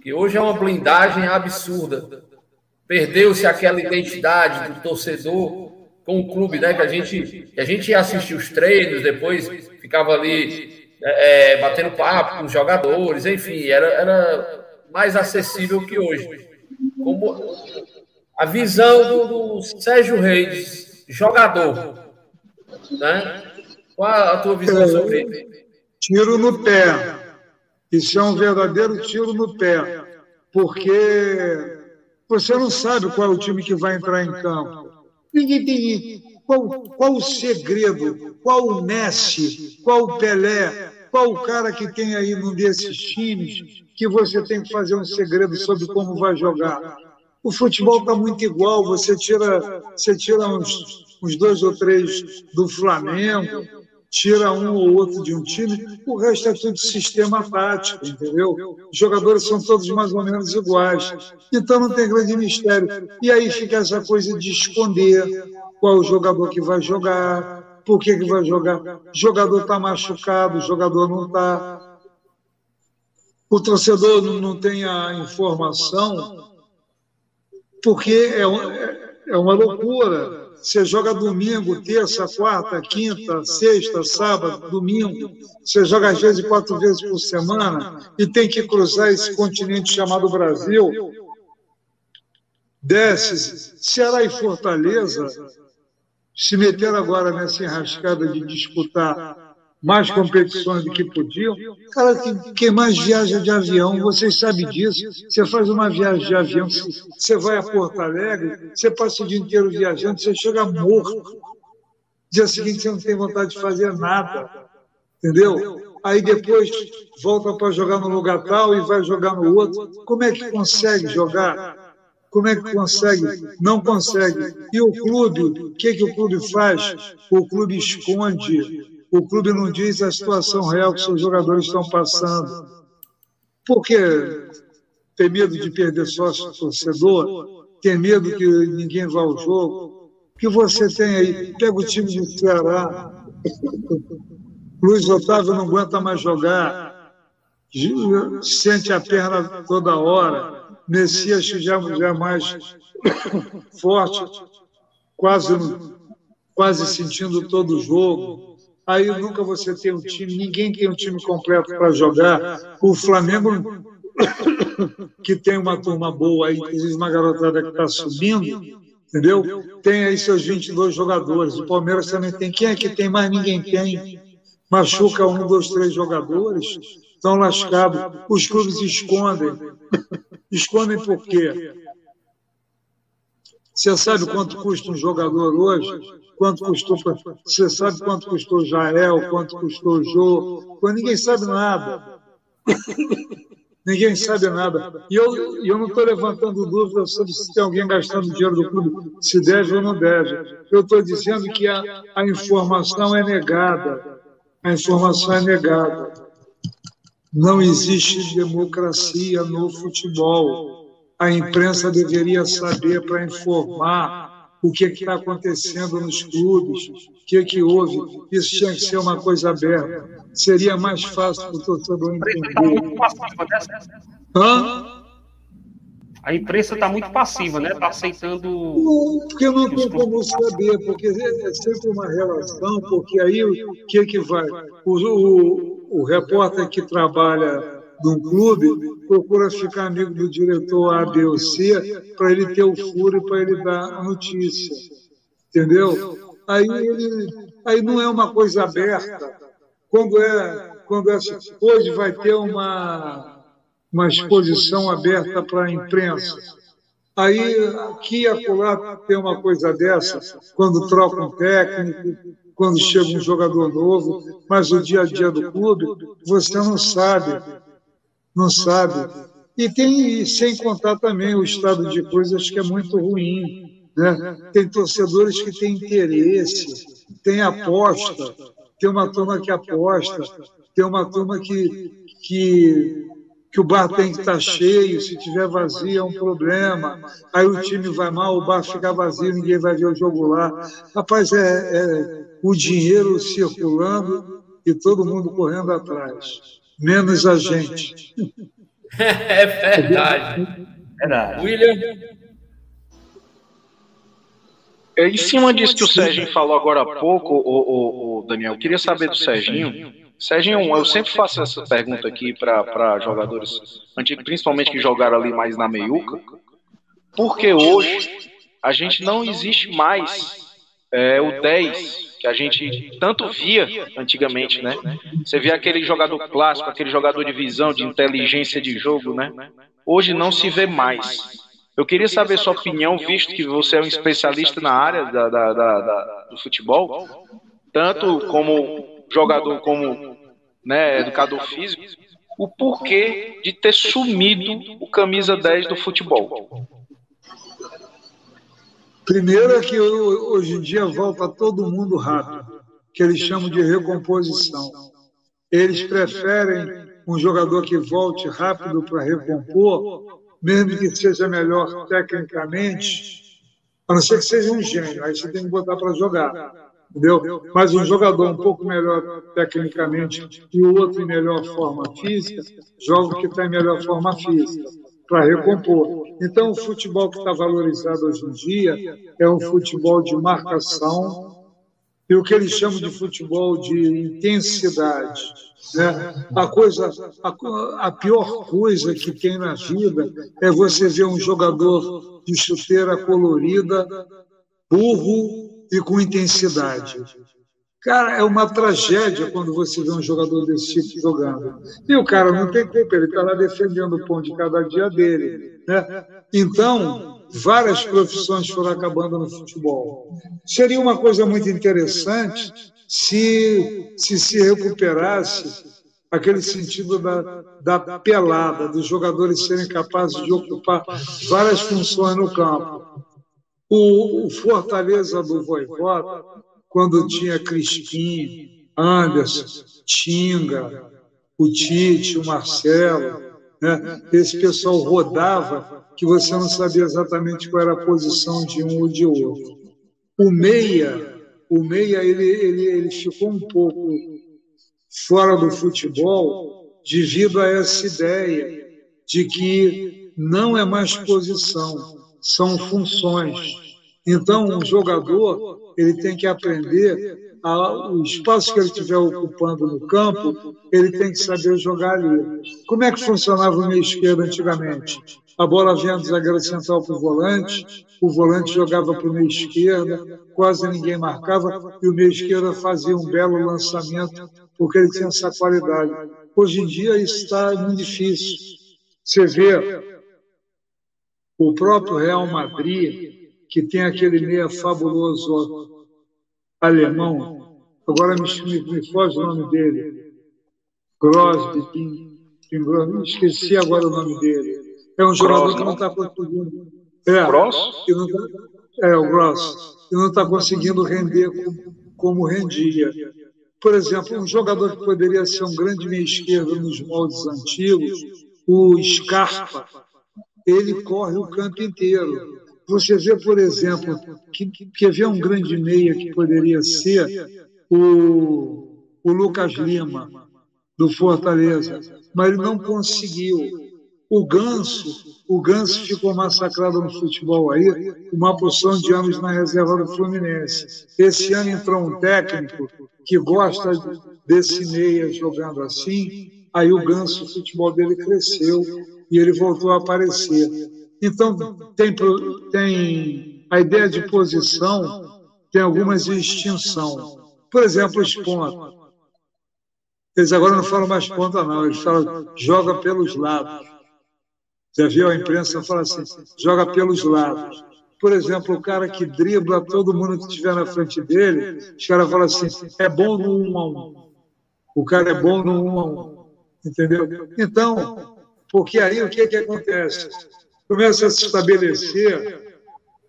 Que hoje é uma blindagem absurda. Perdeu-se aquela identidade do torcedor com o clube, né? Que a gente, a gente ia assistir os treinos, depois ficava ali é, é, batendo papo com os jogadores, enfim, era, era mais acessível que hoje. Como a visão do, Sérgio Reis, jogador, né? Qual a tua visão sobre isso? Tiro no pé. Isso é um verdadeiro tiro no pé. Porque você não sabe qual é o time que vai entrar em campo. Ninguém tem. Qual, qual o segredo? Qual o Messi? Qual o Pelé? Qual o cara que tem aí num desses times que você tem que fazer um segredo sobre como vai jogar? O futebol está muito igual. Você tira, você tira uns, uns dois ou três do Flamengo, tira um ou outro de um time, o resto é tudo sistema tático, entendeu? Os jogadores são todos mais ou menos iguais. Então não tem grande mistério. E aí fica essa coisa de esconder qual o jogador que vai jogar, por que, que vai jogar. O jogador está machucado, o jogador não está. O torcedor não tem a informação, porque é, é, é uma loucura você joga domingo, terça, quarta, quinta, sexta, sábado, domingo. Você joga às vezes quatro vezes por semana e tem que cruzar esse continente chamado Brasil. Desce. Ceará e Fortaleza se meteram agora nessa enrascada de disputar mais competições do que podiam. Cara, quem mais viaja de avião, vocês sabem disso. Você faz uma viagem de avião, você vai a Porto Alegre, você passa o dia inteiro viajando, você chega morto. Dia seguinte você não tem vontade de fazer nada. Entendeu? Aí depois volta para jogar no lugar tal e vai jogar no outro. Como é que consegue jogar? Como é que consegue? Não consegue. E o clube, o que, que o clube faz? O clube esconde o clube não diz a situação real que seus jogadores estão passando. Por quê? Tem medo de perder sócio torcedor? Tem medo que ninguém vá ao jogo? Que você tem aí? Pega o time do Ceará. Luiz Otávio não aguenta mais jogar. Sente a perna toda hora. Messias já é mais forte, quase, quase sentindo todo o jogo aí nunca você tem um time, ninguém tem um time completo para jogar. O Flamengo, que tem uma turma boa inclusive uma garotada que está subindo, entendeu? Tem aí seus 22 jogadores. O Palmeiras também tem. Quem é que tem mais? Ninguém tem. Machuca um, dois, três jogadores, estão lascados. Os clubes escondem. Escondem por quê? Você sabe quanto custa um jogador hoje? quanto custou, você sabe quanto custou Jael, quanto custou Jô, ninguém sabe nada. ninguém sabe nada. E eu, eu não estou levantando dúvida sobre se tem alguém gastando dinheiro do clube, se deve ou não deve. Eu estou dizendo que a, a informação é negada. A informação é negada. Não existe democracia no futebol. A imprensa deveria saber para informar o que está acontecendo nos clubes, o que, que houve. Isso tinha que ser uma coisa aberta. Seria mais fácil para o torcedor entender. Hã? A imprensa está muito passiva, né? Está aceitando. Não, porque não tem como saber, porque é sempre uma relação, porque aí o que, que vai? O, o, o repórter que trabalha de um clube, procura ficar amigo do diretor A, B ou C, para ele ter o furo e para ele dar a notícia. Entendeu? Aí, ele, aí não é uma coisa aberta. Quando é, quando é, hoje vai ter uma, uma exposição aberta para a imprensa. Aí, aqui e acolá tem uma coisa dessa, quando troca um técnico, quando chega um jogador novo, mas o dia a dia do clube, você não sabe não sabe. E tem, sem contar também o estado de coisas que é muito ruim. Né? Tem torcedores que têm interesse, tem aposta, tem uma turma que aposta, tem uma turma que, que, que o bar tem que estar cheio, se tiver vazio é um problema. Aí o time vai mal, o bar fica vazio, ninguém vai ver o jogo lá. Rapaz, é, é o dinheiro circulando e todo mundo correndo atrás menos a gente. É verdade. verdade. William? É, em cima disso que o Serginho falou agora há pouco, o, o, o Daniel, eu queria saber do Serginho. Serginho, eu sempre faço essa pergunta aqui para jogadores antigos, principalmente que jogaram ali mais na meiuca, porque hoje a gente não existe mais é, o 10 que a gente tanto via antigamente, né? Você via aquele jogador clássico, aquele jogador de visão, de inteligência de jogo, né? Hoje não se vê mais. Eu queria saber sua opinião, visto que você é um especialista na área da, da, da, do futebol, tanto como jogador como né, educador físico, o porquê de ter sumido o camisa 10 do futebol. Primeiro é que hoje em dia volta todo mundo rápido. que eles chamam de recomposição. Eles preferem um jogador que volte rápido para recompor, mesmo que seja melhor tecnicamente, a não ser que seja um gênio, aí você tem que botar para jogar entendeu? Mas um jogador um pouco melhor tecnicamente e o outro em melhor forma física, joga o que está em melhor forma física, para recompor. Então, o futebol que está valorizado hoje em dia é um futebol de marcação e o que eles chamam de futebol de intensidade. Né? A, coisa, a, a pior coisa que tem na vida é você ver um jogador de chuteira colorida, burro, e com intensidade. Cara, é uma tragédia quando você vê um jogador desse tipo jogando. E o cara não tem culpa, ele está lá defendendo o pão de cada dia dele. Né? Então, várias profissões foram acabando no futebol. Seria uma coisa muito interessante se se, se recuperasse aquele sentido da, da pelada, dos jogadores serem capazes de ocupar várias funções no campo. O, o Fortaleza do Voivoda, quando tinha Crispim, Anderson, Tinga, o Tite, o Marcelo, né? esse pessoal rodava que você não sabia exatamente qual era a posição de um ou de outro. O Meia, o Meia ele, ele, ele ficou um pouco fora do futebol devido a essa ideia de que não é mais posição, são funções. Então, um jogador ele tem que aprender a, o espaço que ele estiver ocupando no campo, ele tem que saber jogar ali. Como é que funcionava o meio esquerdo antigamente? A bola vinha do zagueiro central para o volante, o volante jogava para o meio esquerda, quase ninguém marcava, e o meio esquerdo fazia um belo lançamento, porque ele tinha essa qualidade. Hoje em dia isso está muito difícil. Você vê o próprio Real Madrid, que tem aquele meia fabuloso alemão, agora me, me foge o nome dele, Grosby, Pim, Pim, esqueci agora o nome dele. É um jogador que não está conseguindo. É, Gross? Que não tá, é, o Gross. Que não está conseguindo render como, como rendia. Por exemplo, um jogador que poderia ser um grande meio esquerdo nos moldes antigos, o Scarpa, ele corre o campo inteiro. Você vê, por exemplo, que, que vê um grande meia que poderia ser o, o Lucas Lima, do Fortaleza, mas ele não conseguiu. O Ganso, o Ganso ficou massacrado no futebol aí, uma porção de anos na reserva do Fluminense. Esse ano entrou um técnico que gosta desse meia jogando assim, aí o Ganso, o futebol dele cresceu e ele voltou a aparecer. Então, tem, tem a ideia de posição, tem algumas extinção. Por exemplo, os pontos. Eles agora não falam mais ponta, não, eles falam joga pelos lados. Já viu a imprensa fala assim, joga pelos lados. Por exemplo, o cara que dribla todo mundo que estiver na frente dele, os caras falam assim, é bom no um a um. O cara é bom no um a um. Entendeu? Então, porque aí o que, que acontece? Começa a se estabelecer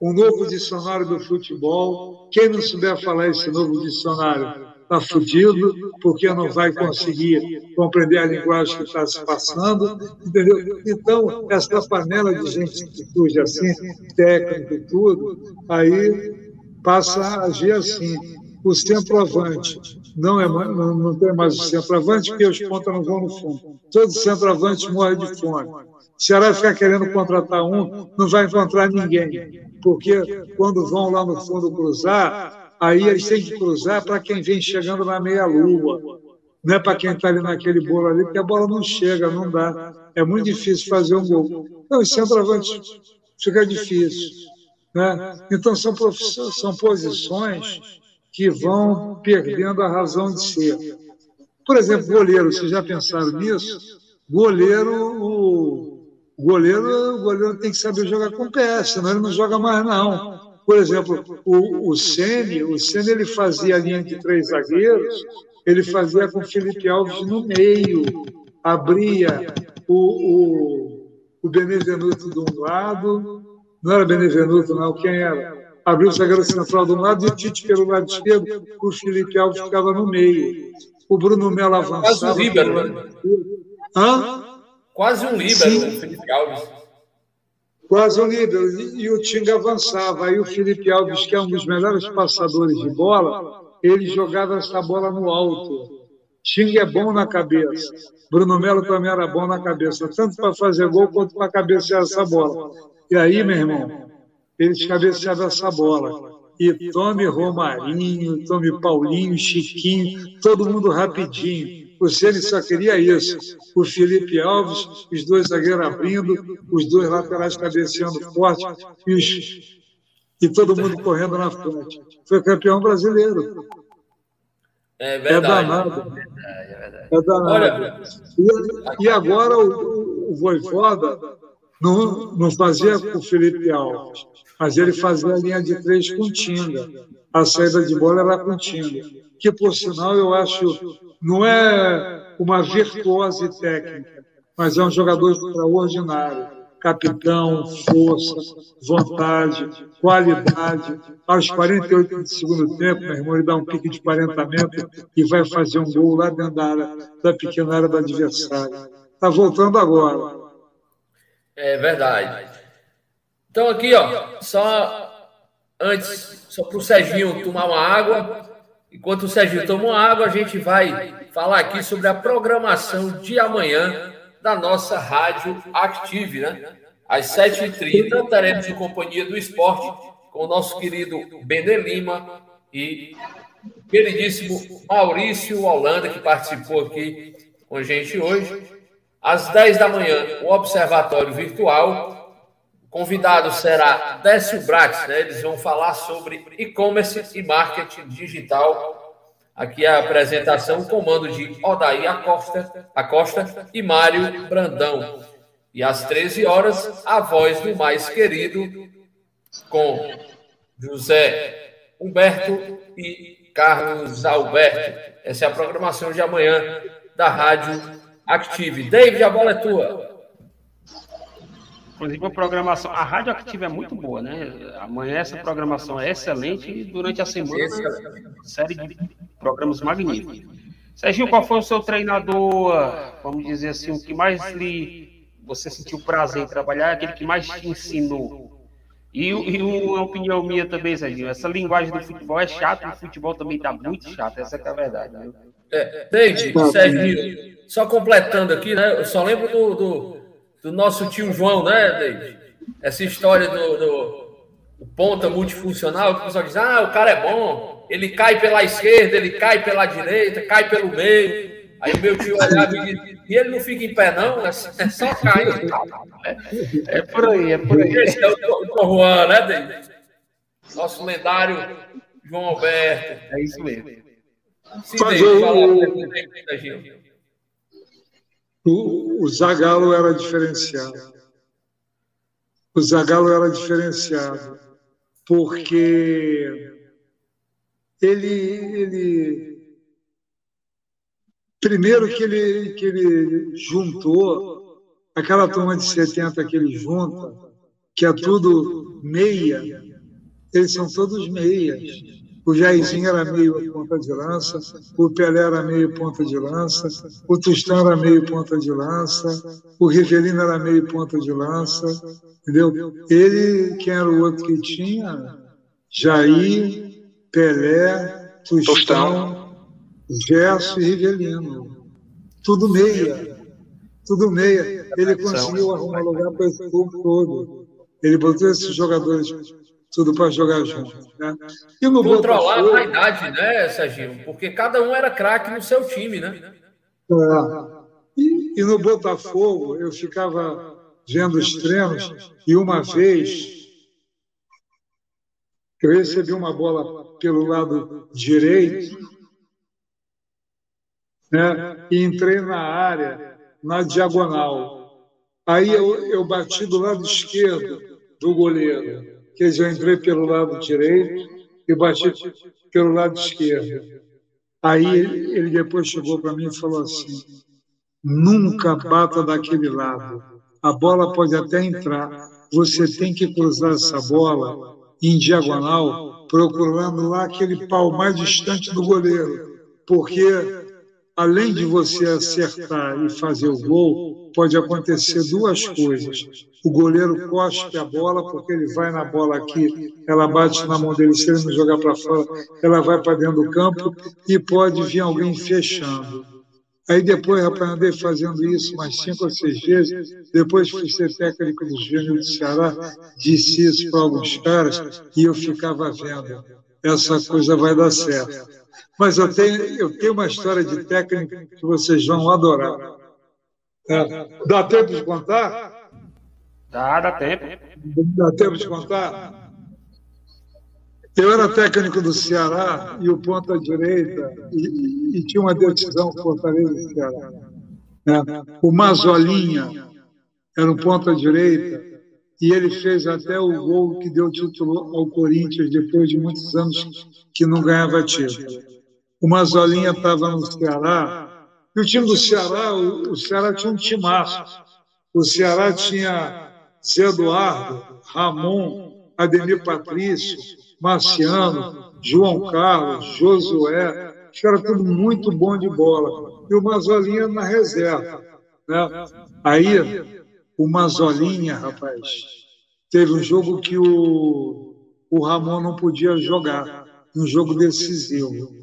um novo dicionário do futebol. Quem não souber falar esse novo dicionário está fudido, porque não vai conseguir compreender a linguagem que está se passando, entendeu? Então, essa panela de gente que surge assim, técnico e tudo, aí passa a agir assim. O centroavante não, é, não, não tem mais o centroavante, porque os pontas não vão no fundo. Todo centroavante morre de fome. Se Ceará ficar querendo contratar um, não vai encontrar ninguém, porque quando vão lá no fundo cruzar, aí eles têm que cruzar para quem vem chegando na meia-lua, não é para quem está ali naquele bolo ali, porque a bola não chega, não dá. É muito difícil fazer um gol. Então, os centroavantes fica difícil. Né? Então, são, são posições que vão perdendo a razão de ser. Por exemplo, goleiro, vocês já pensaram nisso? Goleiro, o goleiro, o goleiro tem que saber jogar com pé, senão ele não joga mais, não. Por exemplo, o, o Sene, o Sene ele fazia a linha de três zagueiros, ele fazia com o Felipe Alves no meio, abria o, o, o Benevenuto de um lado, não era Benevenuto, não, quem era? abriu o zagueiro central do lado e o Tite pelo lado esquerdo, o Felipe Alves ficava no meio. O Bruno Melo avançava. Quase um líbero, né? Hã? Quase um líbero, o Felipe Alves. Quase um líbero. E o Tinga avançava. Aí o Felipe Alves, que é um dos melhores passadores de bola, ele jogava essa bola no alto. Tinga é bom na cabeça. Bruno Melo também era bom na cabeça, tanto para fazer gol quanto para cabecear essa bola. E aí, meu irmão, eles cabeceavam essa bola. E tome Romarinho, tome Paulinho, Chiquinho, todo mundo rapidinho. O Ceni só queria isso. O Felipe Alves, os dois zagueiros abrindo, os dois laterais cabeceando forte e, os, e todo mundo correndo na frente. Foi campeão brasileiro. É verdade. É danado. É, verdade. É danado. Olha, e, e agora o, o Voivoda não, não fazia com o Felipe Alves, mas ele fazia a linha de três com Tinga. A saída de bola era com Tinga. Que, por sinal, eu acho, não é uma virtuose técnica, mas é um jogador extraordinário capitão, força, vontade, qualidade. Aos 48 do segundo tempo, meu irmão, ele dá um pique de 40 metros e vai fazer um gol lá dentro da, área, da pequena área do adversário. Está voltando agora. É verdade. Então aqui, ó, só antes, só para o Serginho tomar uma água. Enquanto o Serginho toma água, a gente vai falar aqui sobre a programação de amanhã da nossa rádio Active, né? Às 7h30 teremos em companhia do esporte com o nosso querido Bender Lima e queridíssimo Maurício Holanda, que participou aqui com a gente hoje. Às 10 da manhã, o Observatório Virtual. Convidado será Décio Brax, né? Eles vão falar sobre e-commerce e marketing digital Aqui a apresentação, o comando de Odaí Acosta, Acosta e Mário Brandão. E às 13 horas, a voz do mais querido, com José Humberto e Carlos Alberto. Essa é a programação de amanhã da Rádio Active. David, a bola é tua. Inclusive, a programação, a Rádio Activa é muito boa, né? Amanhã essa programação é excelente e durante a semana, série de programas magníficos. Serginho, qual foi o seu treinador, vamos dizer assim, o que mais lhe você sentiu prazer em trabalhar, aquele que mais te ensinou? E, e uma opinião minha também, Serginho, essa linguagem do futebol é chata, o futebol também está muito chato, essa é a verdade. Viu? É, David, Serginho, só completando aqui, né? Eu só lembro do, do do nosso tio João, né, David? Essa história do, do, do ponta multifuncional, que o pessoal diz, ah, o cara é bom, ele cai pela esquerda, ele cai pela direita, cai pelo meio. Aí o meu tio olhava e e ele não fica em pé, não, é, só cair. É, é por aí, é por aí. Esse é o, o Juan, né, David? Nosso lendário João Alberto. É isso mesmo. Sim, David, fala, o, o Zagallo era diferenciado. O Zagallo era diferenciado porque ele, ele primeiro que ele, que ele juntou aquela turma de 70 que ele junta, que é tudo meia, eles são todos meias. O Jairzinho era meio ponta de lança, o Pelé era meio ponta de lança, o Tostão era meio ponta de lança, o Rivelino era meio ponta de lança, entendeu? Ele, quem era o outro que tinha? Jair, Pelé, Tostão, Gerson e Rivelino. Tudo meia. Tudo meia. Ele conseguiu arrumar lugar para esse povo todo. Ele botou esses jogadores tudo para jogar junto. Né? E no Controlar Botafogo, a idade, né, Serginho? Porque cada um era craque no seu time, né? É. E, e, no Botafogo, eu ficava vendo os treinos e uma vez eu recebi uma bola pelo lado direito né, e entrei na área, na diagonal. Aí eu, eu bati do lado esquerdo do goleiro que eu entrei pelo lado direito e bati pelo lado esquerdo. Aí ele depois chegou para mim e falou assim: nunca bata daquele lado. A bola pode até entrar, você tem que cruzar essa bola em diagonal, procurando lá aquele pau mais distante do goleiro, porque além de você acertar e fazer o gol, pode acontecer duas coisas. O goleiro cospe a bola, porque ele vai na bola aqui, ela bate na mão dele, se ele não jogar para fora, ela vai para dentro do campo e pode vir alguém fechando. Aí depois, rapaz, andei fazendo isso mais cinco ou seis vezes. Depois fui ser técnico do Júnior do Ceará, disse isso para alguns caras e eu ficava vendo. Essa coisa vai dar certo. Mas eu tenho, eu tenho uma história de técnico que vocês vão adorar. É. Dá tempo de contar? Dá, dá tempo. Dá tempo de contar? Eu era técnico do Ceará e o ponta direita e, e tinha uma decisão Fortaleza do Ceará. É. O Mazolinha era um ponta direita e ele fez até o gol que deu título ao Corinthians depois de muitos anos que não ganhava título. O Mazolinha estava no Ceará e o time do Ceará, o, o Ceará tinha um timaço. O Ceará tinha Zé Eduardo, Ramon, Ademir Patrício, Marciano, João Carlos, Josué, que era tudo muito bom de bola. E o Mazolinha na reserva. Né? Aí, o Mazolinha, rapaz, teve um jogo que o, o Ramon não podia jogar, um jogo decisivo.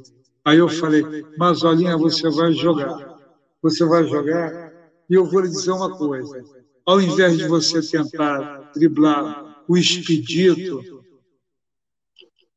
Aí eu falei, Mazolinha, você vai jogar. Você vai jogar e eu vou lhe dizer uma coisa. Ao invés de você tentar driblar o expedito,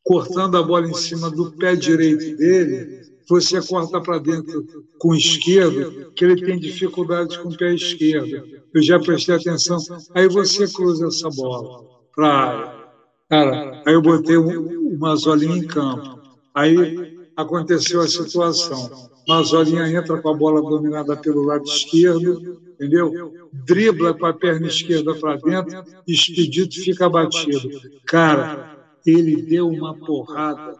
cortando a bola em cima do pé direito dele, você corta para dentro com o esquerdo, que ele tem dificuldade com o pé esquerdo. Eu já prestei atenção. Aí você cruza essa bola para área. Cara, aí eu botei um, uma zolinha em campo. Aí aconteceu a situação. Mazolinha entra com a bola dominada pelo lado esquerdo, entendeu? Dribla com a perna esquerda para dentro, expedito fica batido. Cara, ele deu uma porrada,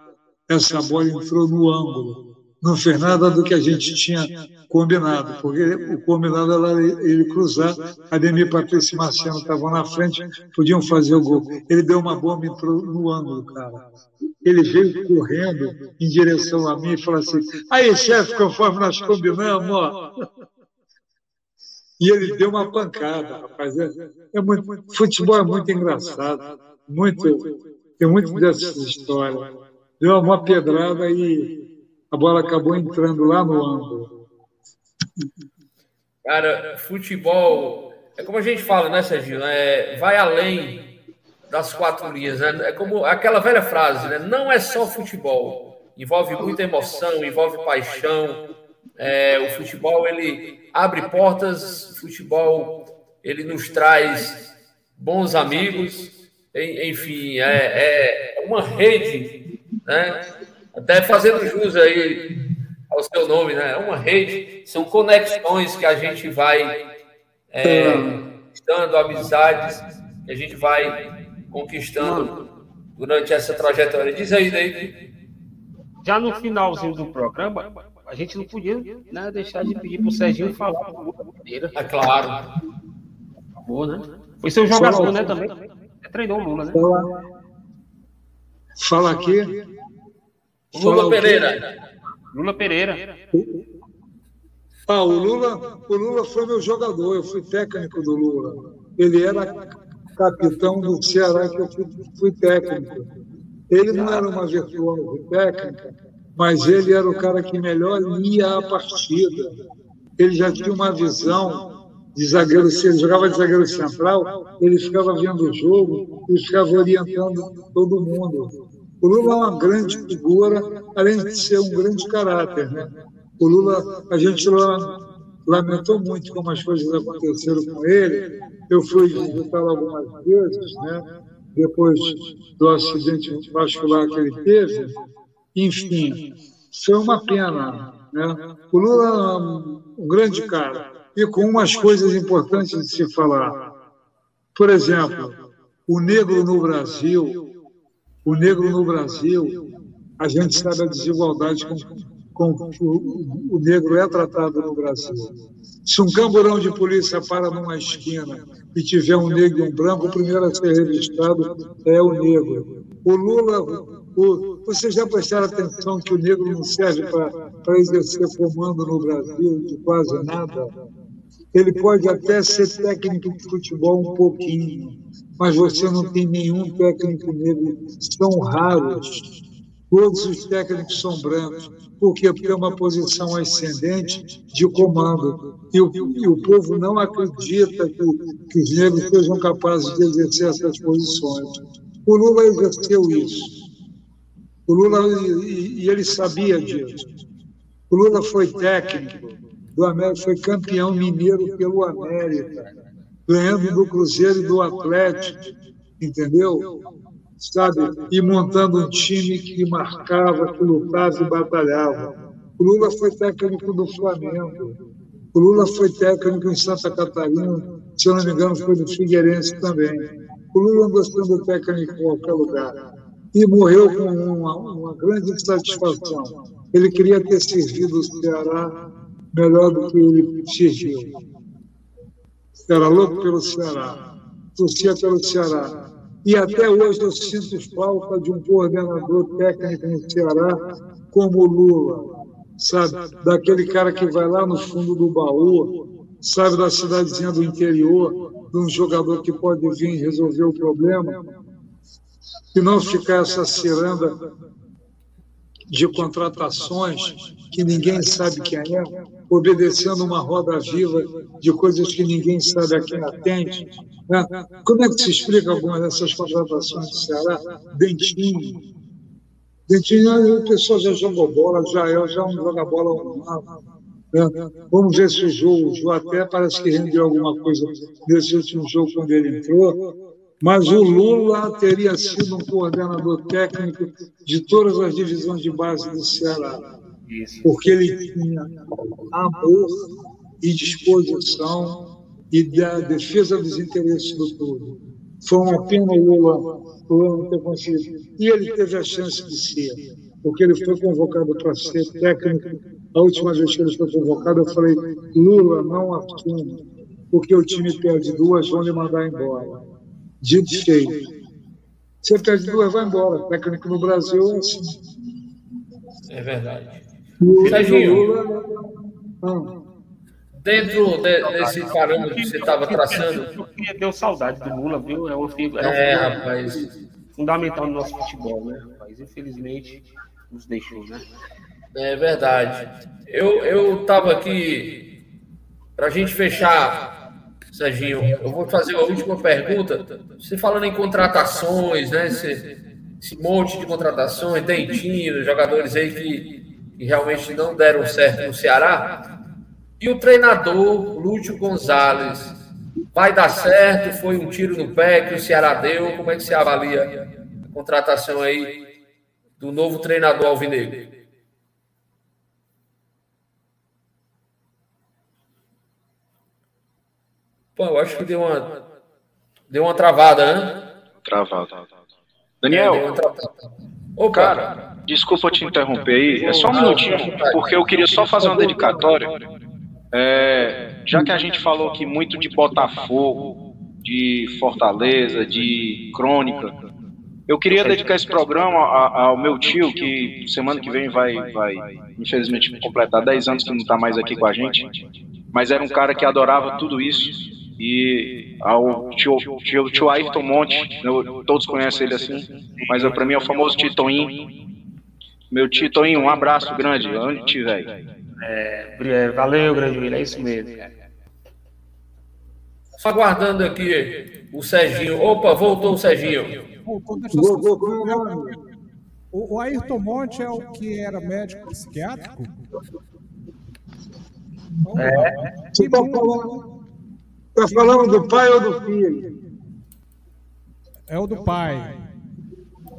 essa bola entrou no ângulo. Não fez nada do que a gente tinha combinado, porque o combinado era ele cruzar, Ademir Patrício e Marciano estavam na frente, podiam fazer o gol. Ele deu uma bomba e entrou no ângulo, cara. Ele veio correndo em direção a mim e falou assim: aí, chefe, conforme nós combinamos, ó. E ele deu uma pancada, rapaz. É, é muito, futebol é muito engraçado, muito tem muito dessas histórias. Deu uma pedrada e a bola acabou entrando lá no ângulo. Cara, futebol é como a gente fala, né, Serginho? É, vai além das quatro linhas. Né? É como aquela velha frase, né? Não é só futebol. Envolve muita emoção, envolve paixão. É, o futebol ele abre portas. O futebol ele nos traz bons amigos enfim, é, é uma rede, né? até fazendo jus aí ao seu nome, né? É uma rede, são conexões que a gente vai é, amizades que a gente vai conquistando durante essa trajetória. Diz aí, David. Já no finalzinho do programa, a gente não podia né, deixar de pedir para o Serginho falar. É claro. Acabou, né? Foi seu jogador, né, também treinou o Lula, né? Fala, fala aqui. Lula fala Pereira. Lula Pereira. Ah, o Lula, o Lula foi meu jogador, eu fui técnico do Lula. Ele era capitão do Ceará que eu fui, fui técnico. Ele não era uma virtuosa técnica, mas ele era o cara que melhor lia a partida. Ele já tinha uma visão de zagueiro, se ele jogava de zagueiro central, ele ficava vendo o jogo e ficava orientando todo mundo. O Lula é uma grande figura, além de ser um grande caráter. Né? O Lula, a gente lamentou muito como as coisas aconteceram com ele. Eu fui visitá-lo algumas vezes, né? depois do acidente vascular que ele teve. Enfim, foi uma pena. Né? O Lula é um, grande cara e com umas coisas importantes de se falar. Por exemplo, o negro no Brasil, o negro no Brasil, a gente sabe a desigualdade com, com o, o negro é tratado no Brasil. Se um camburão de polícia para numa esquina e tiver um negro e um branco, o primeiro a ser registrado é o negro. O Lula, o, vocês já prestaram atenção que o negro não serve para exercer comando no Brasil de quase nada? Ele pode até ser técnico de futebol um pouquinho, mas você não tem nenhum técnico negro. São raros. Todos os técnicos são brancos. Por quê? Porque é uma posição ascendente de comando. E o, e o povo não acredita que, que os negros sejam capazes de exercer essas posições. O Lula exerceu isso. O Lula, e, e ele sabia disso. O Lula foi técnico do América, foi campeão mineiro pelo América, ganhando do Cruzeiro e do Atlético, entendeu? Sabe? E montando um time que marcava, que lutava e batalhava. O Lula foi técnico do Flamengo. O Lula foi técnico em Santa Catarina, se eu não me engano, foi do Figueirense também. O Lula andou sendo técnico em qualquer lugar. E morreu com uma, uma grande satisfação. Ele queria ter servido o Ceará melhor do que ele serviu. Era louco pelo Ceará, torcia pelo Ceará. E até hoje eu sinto falta de um coordenador técnico no Ceará como o Lula, sabe? Daquele cara que vai lá no fundo do baú, sabe, da cidadezinha do interior, de um jogador que pode vir resolver o problema, e não ficar essa ciranda de contratações que ninguém sabe quem é, obedecendo uma roda viva de coisas que ninguém sabe a quem atende. Né? Como é que se explica algumas dessas contratações do Ceará? Dentinho. Dentinho, a pessoa já jogou bola, já é, já não joga bola né? Vamos ver se o jogo, o jogo até parece que rendeu alguma coisa nesse último jogo quando ele entrou. Mas o Lula teria sido um coordenador técnico de todas as divisões de base do Ceará porque ele tinha amor e disposição e da defesa dos interesses do povo. Foi uma pena o Lula, Lula não ter conseguido. E ele teve a chance de ser, porque ele foi convocado para ser técnico. A última vez que ele foi convocado, eu falei: Lula, não assume, porque o time perde duas, vão lhe mandar embora. Dito feito. Você perde duas, vai embora. Técnico no Brasil é assim. É verdade. Serginho, dentro de, desse parâmetro que você estava traçando. Deu saudade do Lula, viu? É uma figura, é, é rapaz. fundamental no nosso futebol, né, rapaz? Infelizmente, nos deixou, né? É verdade. Eu estava aqui, para a gente fechar, Serginho, eu vou fazer a última pergunta. Você falando em contratações, né? Esse, esse monte de contratações, dentinho, jogadores aí que que realmente não deram certo no Ceará. E o treinador Lúcio Gonzalez vai dar certo? Foi um tiro no pé que o Ceará deu? Como é que você avalia a contratação aí do novo treinador Alvinegro? Pô, eu acho que deu uma deu uma travada, né? Travada. Daniel, é, Opa, cara, Desculpa te interromper aí, é só um minutinho, porque eu queria só fazer uma dedicatória. É, já que a gente falou aqui muito de Botafogo, de Fortaleza, de Crônica, eu queria dedicar esse programa ao meu tio, que semana que vem vai, vai infelizmente, completar 10 anos que não está mais aqui com a gente, mas era um cara que adorava tudo isso. E ao tio, tio, tio Ayrton Monte, todos conhecem ele assim, mas para mim é o famoso Titoinho meu Titoinho, um abraço grande, onde estiver. É, é, valeu, grande William, é isso mesmo. Só aguardando aqui o Serginho. Opa, voltou o Serginho. Voltou, deixa eu o, o Ayrton Monte é o que era médico psiquiátrico? É. Você está falando, tá falando do pai ou do filho? É o do pai.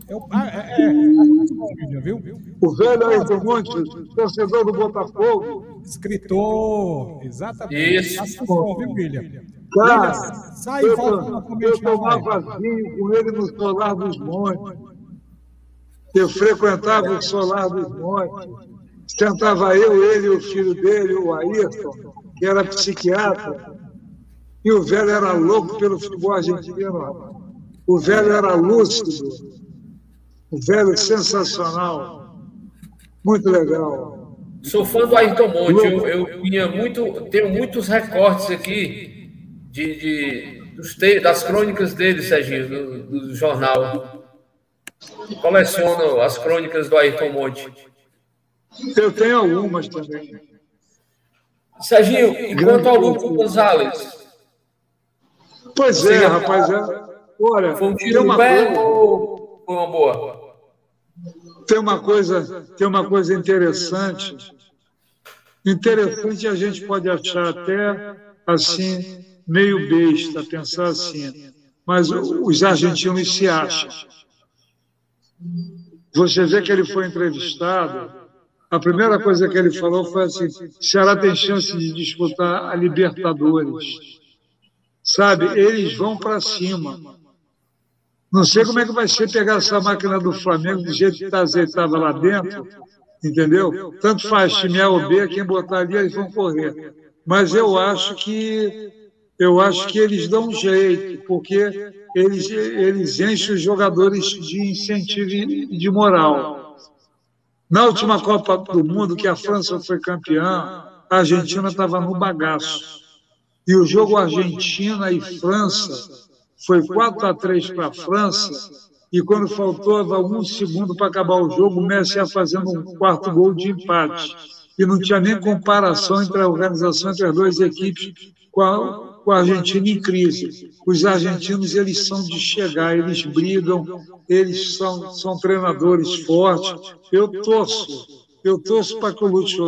É o, ah, é, é, é, viu? O velho Ayrton Monte, torcedor do Botafogo. Escritor, exatamente. Isso. Assessor, viu, William? Cara, sai eu, volta eu tomava vinho com ele no Solar dos Montes. Eu frequentava o Solar dos Montes. Sentava eu, ele e o filho dele, o Ayrton, que era psiquiatra. E o velho era louco pelo futebol argentino. O velho era lúcido O velho sensacional. Muito legal. Sou fã do Ayrton Monte. Eu, eu tinha muito, tenho muitos recortes aqui de, de dos te, das crônicas dele, Serginho, do, do jornal. Coleciono as crônicas do Ayrton Monte. Eu tenho algumas também. Serginho, enquanto ao Lucas Gonzalez. Pois é, rapaz. É... Olha, foi um tiro uma pé coisa... ou foi uma boa? Tem uma coisa, tem uma coisa interessante. Interessante a gente pode achar até assim meio besta pensar assim, mas os argentinos se acham. Você vê que ele foi entrevistado, a primeira coisa que ele falou foi assim: Ceará tem chance de disputar a Libertadores. Sabe, eles vão para cima. Não sei como é que vai ser pegar essa máquina do Flamengo do jeito que está azeitava lá dentro, entendeu? Tanto faz time A ou B, quem botar ali, eles vão correr. Mas eu acho que eu acho que eles dão um jeito, porque eles, eles enchem os jogadores de incentivo e de moral. Na última Copa do Mundo, que a França foi campeã, a Argentina estava no bagaço. E o jogo Argentina e França foi 4 a 3 para a França, e quando faltava um segundo para acabar o jogo, o Messi ia fazendo um quarto gol de empate. E não tinha nem comparação entre a organização entre as duas equipes com a, com a Argentina em crise. Os argentinos, eles são de chegar, eles brigam, eles são, são treinadores fortes. Eu torço, eu torço para que o Lúcio,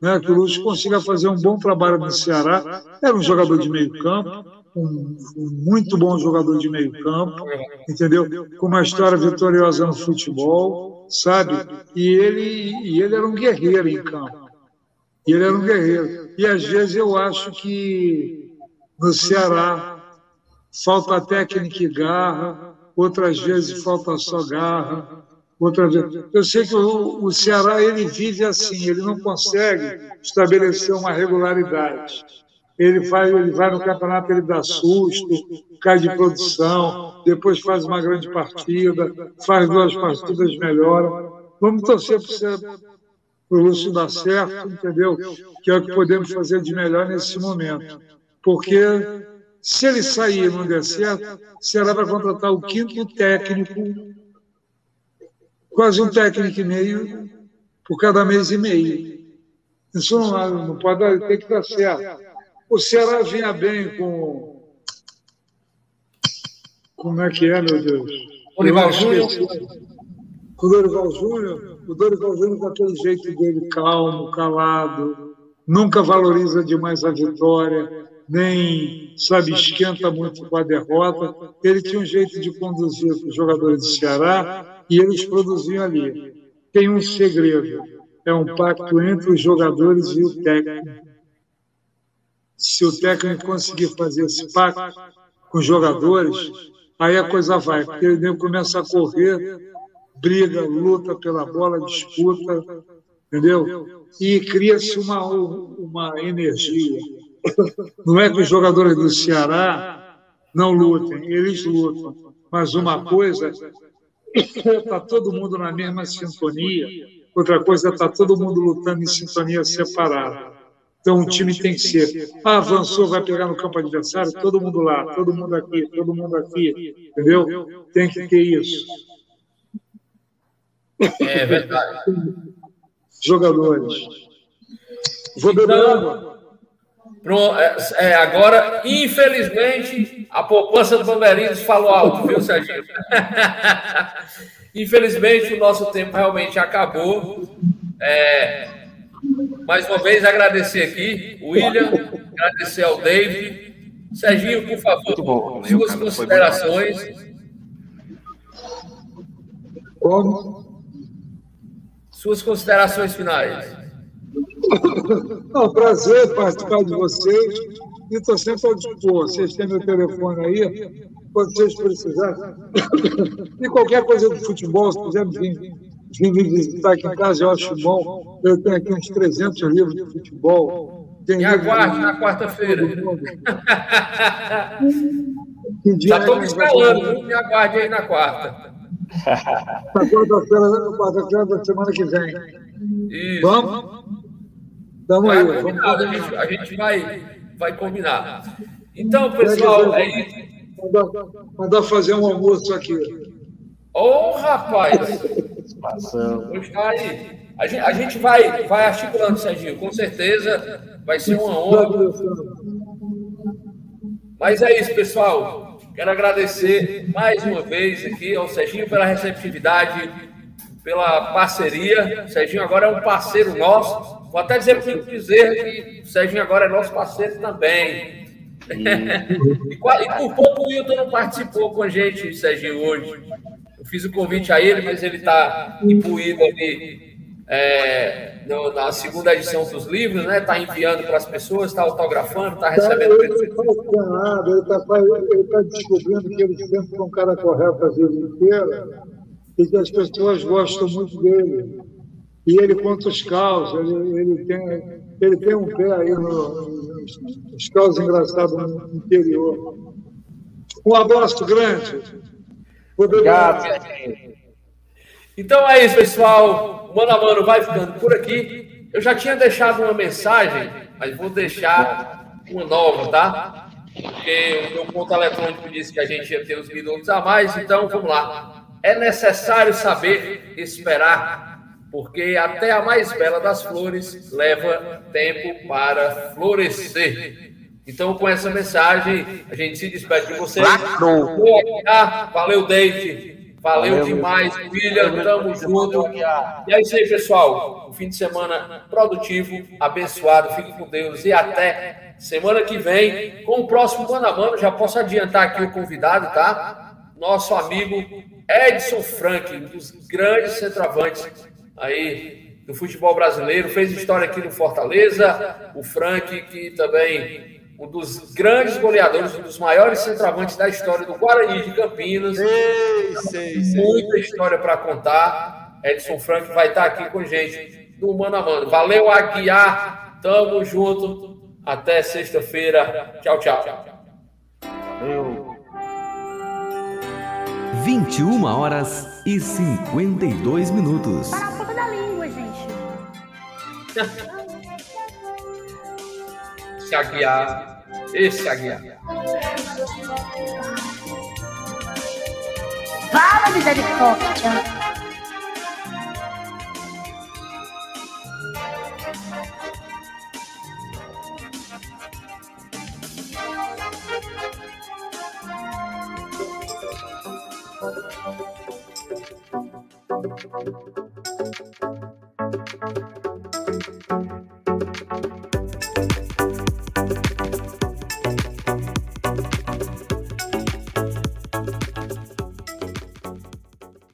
né, que o Lúcio consiga fazer um bom trabalho no Ceará. Era um jogador de meio campo, um, um muito bom jogador de meio campo, entendeu? Com uma história vitoriosa no futebol, sabe? E ele, e ele era um guerreiro em campo. E ele era um guerreiro. E às vezes eu acho que no Ceará, falta técnica e garra, outras vezes falta só garra, outras vezes. Eu sei que o, o Ceará ele vive assim, ele não consegue estabelecer uma regularidade. Ele, faz, ele vai no campeonato, ele dá susto, cai de produção, depois faz uma grande partida, faz duas partidas, melhora. Vamos torcer para o Lúcio dar certo, entendeu? Que é o que podemos fazer de melhor nesse momento porque se ele sair e não der certo, será para contratar o quinto técnico, quase um técnico e meio por cada mês e meio. Isso não, não pode dar, tem que dar certo. O Ceará vinha bem com. Como é que é, meu Deus? Dorival Júnior. Com o Dorival Júnior, o Dorival Júnior com aquele jeito dele calmo, calado, nunca valoriza demais a vitória nem, sabe, esquenta muito com a derrota. Ele tinha um jeito de conduzir os jogadores do Ceará e eles produziam ali. Tem um segredo, é um pacto entre os jogadores e o técnico. Se o técnico conseguir fazer esse pacto com os jogadores, aí a coisa vai, porque ele começa a correr, briga, luta pela bola, disputa, entendeu? E cria-se uma, uma energia não é que os jogadores do Ceará não lutem, eles lutam. Mas uma coisa está todo mundo na mesma sintonia, outra coisa está todo mundo lutando em sintonia separada. Então o time tem que ser, ah, avançou, vai pegar no campo adversário, todo mundo lá, todo mundo aqui, todo mundo aqui, entendeu? Tem que ter isso. É verdade. Jogadores. Vou beber água. É, é, agora, infelizmente, a poupança do Bandeirinhos falou alto, viu, Serginho? infelizmente, o nosso tempo realmente acabou. É, mais uma vez, agradecer aqui o William, agradecer ao David. Serginho, por favor, bom, suas considerações. Como? Suas considerações finais. Não, prazer participar de vocês e estou sempre ao dispor. Vocês têm meu telefone aí, quando vocês precisarem. E qualquer coisa do futebol, se quiserem vir, vir me visitar aqui em casa, eu acho bom. Eu tenho aqui uns 300 livros de futebol. Tem Me aguarde na quarta-feira. Já estou me escalando, me aguarde aí na quarta. Na quarta-feira quarta da semana que vem. Isso. Vamos? Tamo aí. Vamos a, gente, a gente vai, vai combinar. Então, pessoal, é isso. Mandar, mandar fazer um almoço aqui. Ô, oh, rapaz! Gostar aí. A gente, a gente vai, vai articulando, Serginho, com certeza vai ser uma honra. Mas é isso, pessoal. Quero agradecer mais uma vez aqui ao Serginho pela receptividade, pela parceria. O Serginho agora é um parceiro nosso. Vou até dizer para o dizer que o Serginho agora é nosso parceiro também. e, e, por pouco o Wilton não participou com a gente, Serginho, hoje. Eu fiz o convite a ele, mas ele está imbuído ali é, no, na segunda edição dos livros, né? Está enviando para as pessoas, está autografando, está recebendo. Ele faz nada, ele está tá descobrindo que ele sempre foi um cara correto a vida inteira e que as pessoas gostam muito dele. E ele conta os caos, ele, ele, tem, ele tem um pé aí no, nos caos engraçados no interior. Um abraço grande. Obrigado. Então é isso, pessoal. Mano a mano vai ficando por aqui. Eu já tinha deixado uma mensagem, mas vou deixar uma nova, tá? Porque o meu ponto eletrônico disse que a gente ia ter os minutos a mais, então vamos lá. É necessário saber esperar, porque até a mais bela das flores leva tempo para florescer. Então, com essa mensagem, a gente se despede de vocês. Valeu, David. Valeu, Valeu demais, William. Tamo junto. E é isso aí, pessoal. Um fim de semana produtivo, abençoado. Fique com Deus e até semana que vem com o próximo Mano a Mano. Já posso adiantar aqui o convidado, tá? Nosso amigo Edson Frank, um dos grandes centroavantes aí do futebol brasileiro. Fez história aqui no Fortaleza. O Frank, que também um dos grandes goleadores, um dos maiores centroavantes da história do Guarani de Campinas. Sei, sei, sei. Muita história para contar. Edson Frank vai estar aqui com a gente no Mano a Mano. Valeu, Aguiar. Tamo junto. Até sexta-feira. Tchau, tchau. Valeu. 21 horas e 52 minutos. Para um pouco da língua, gente. Esse Aguiar. Esse Aguiar. Fala, misericórdia. Thank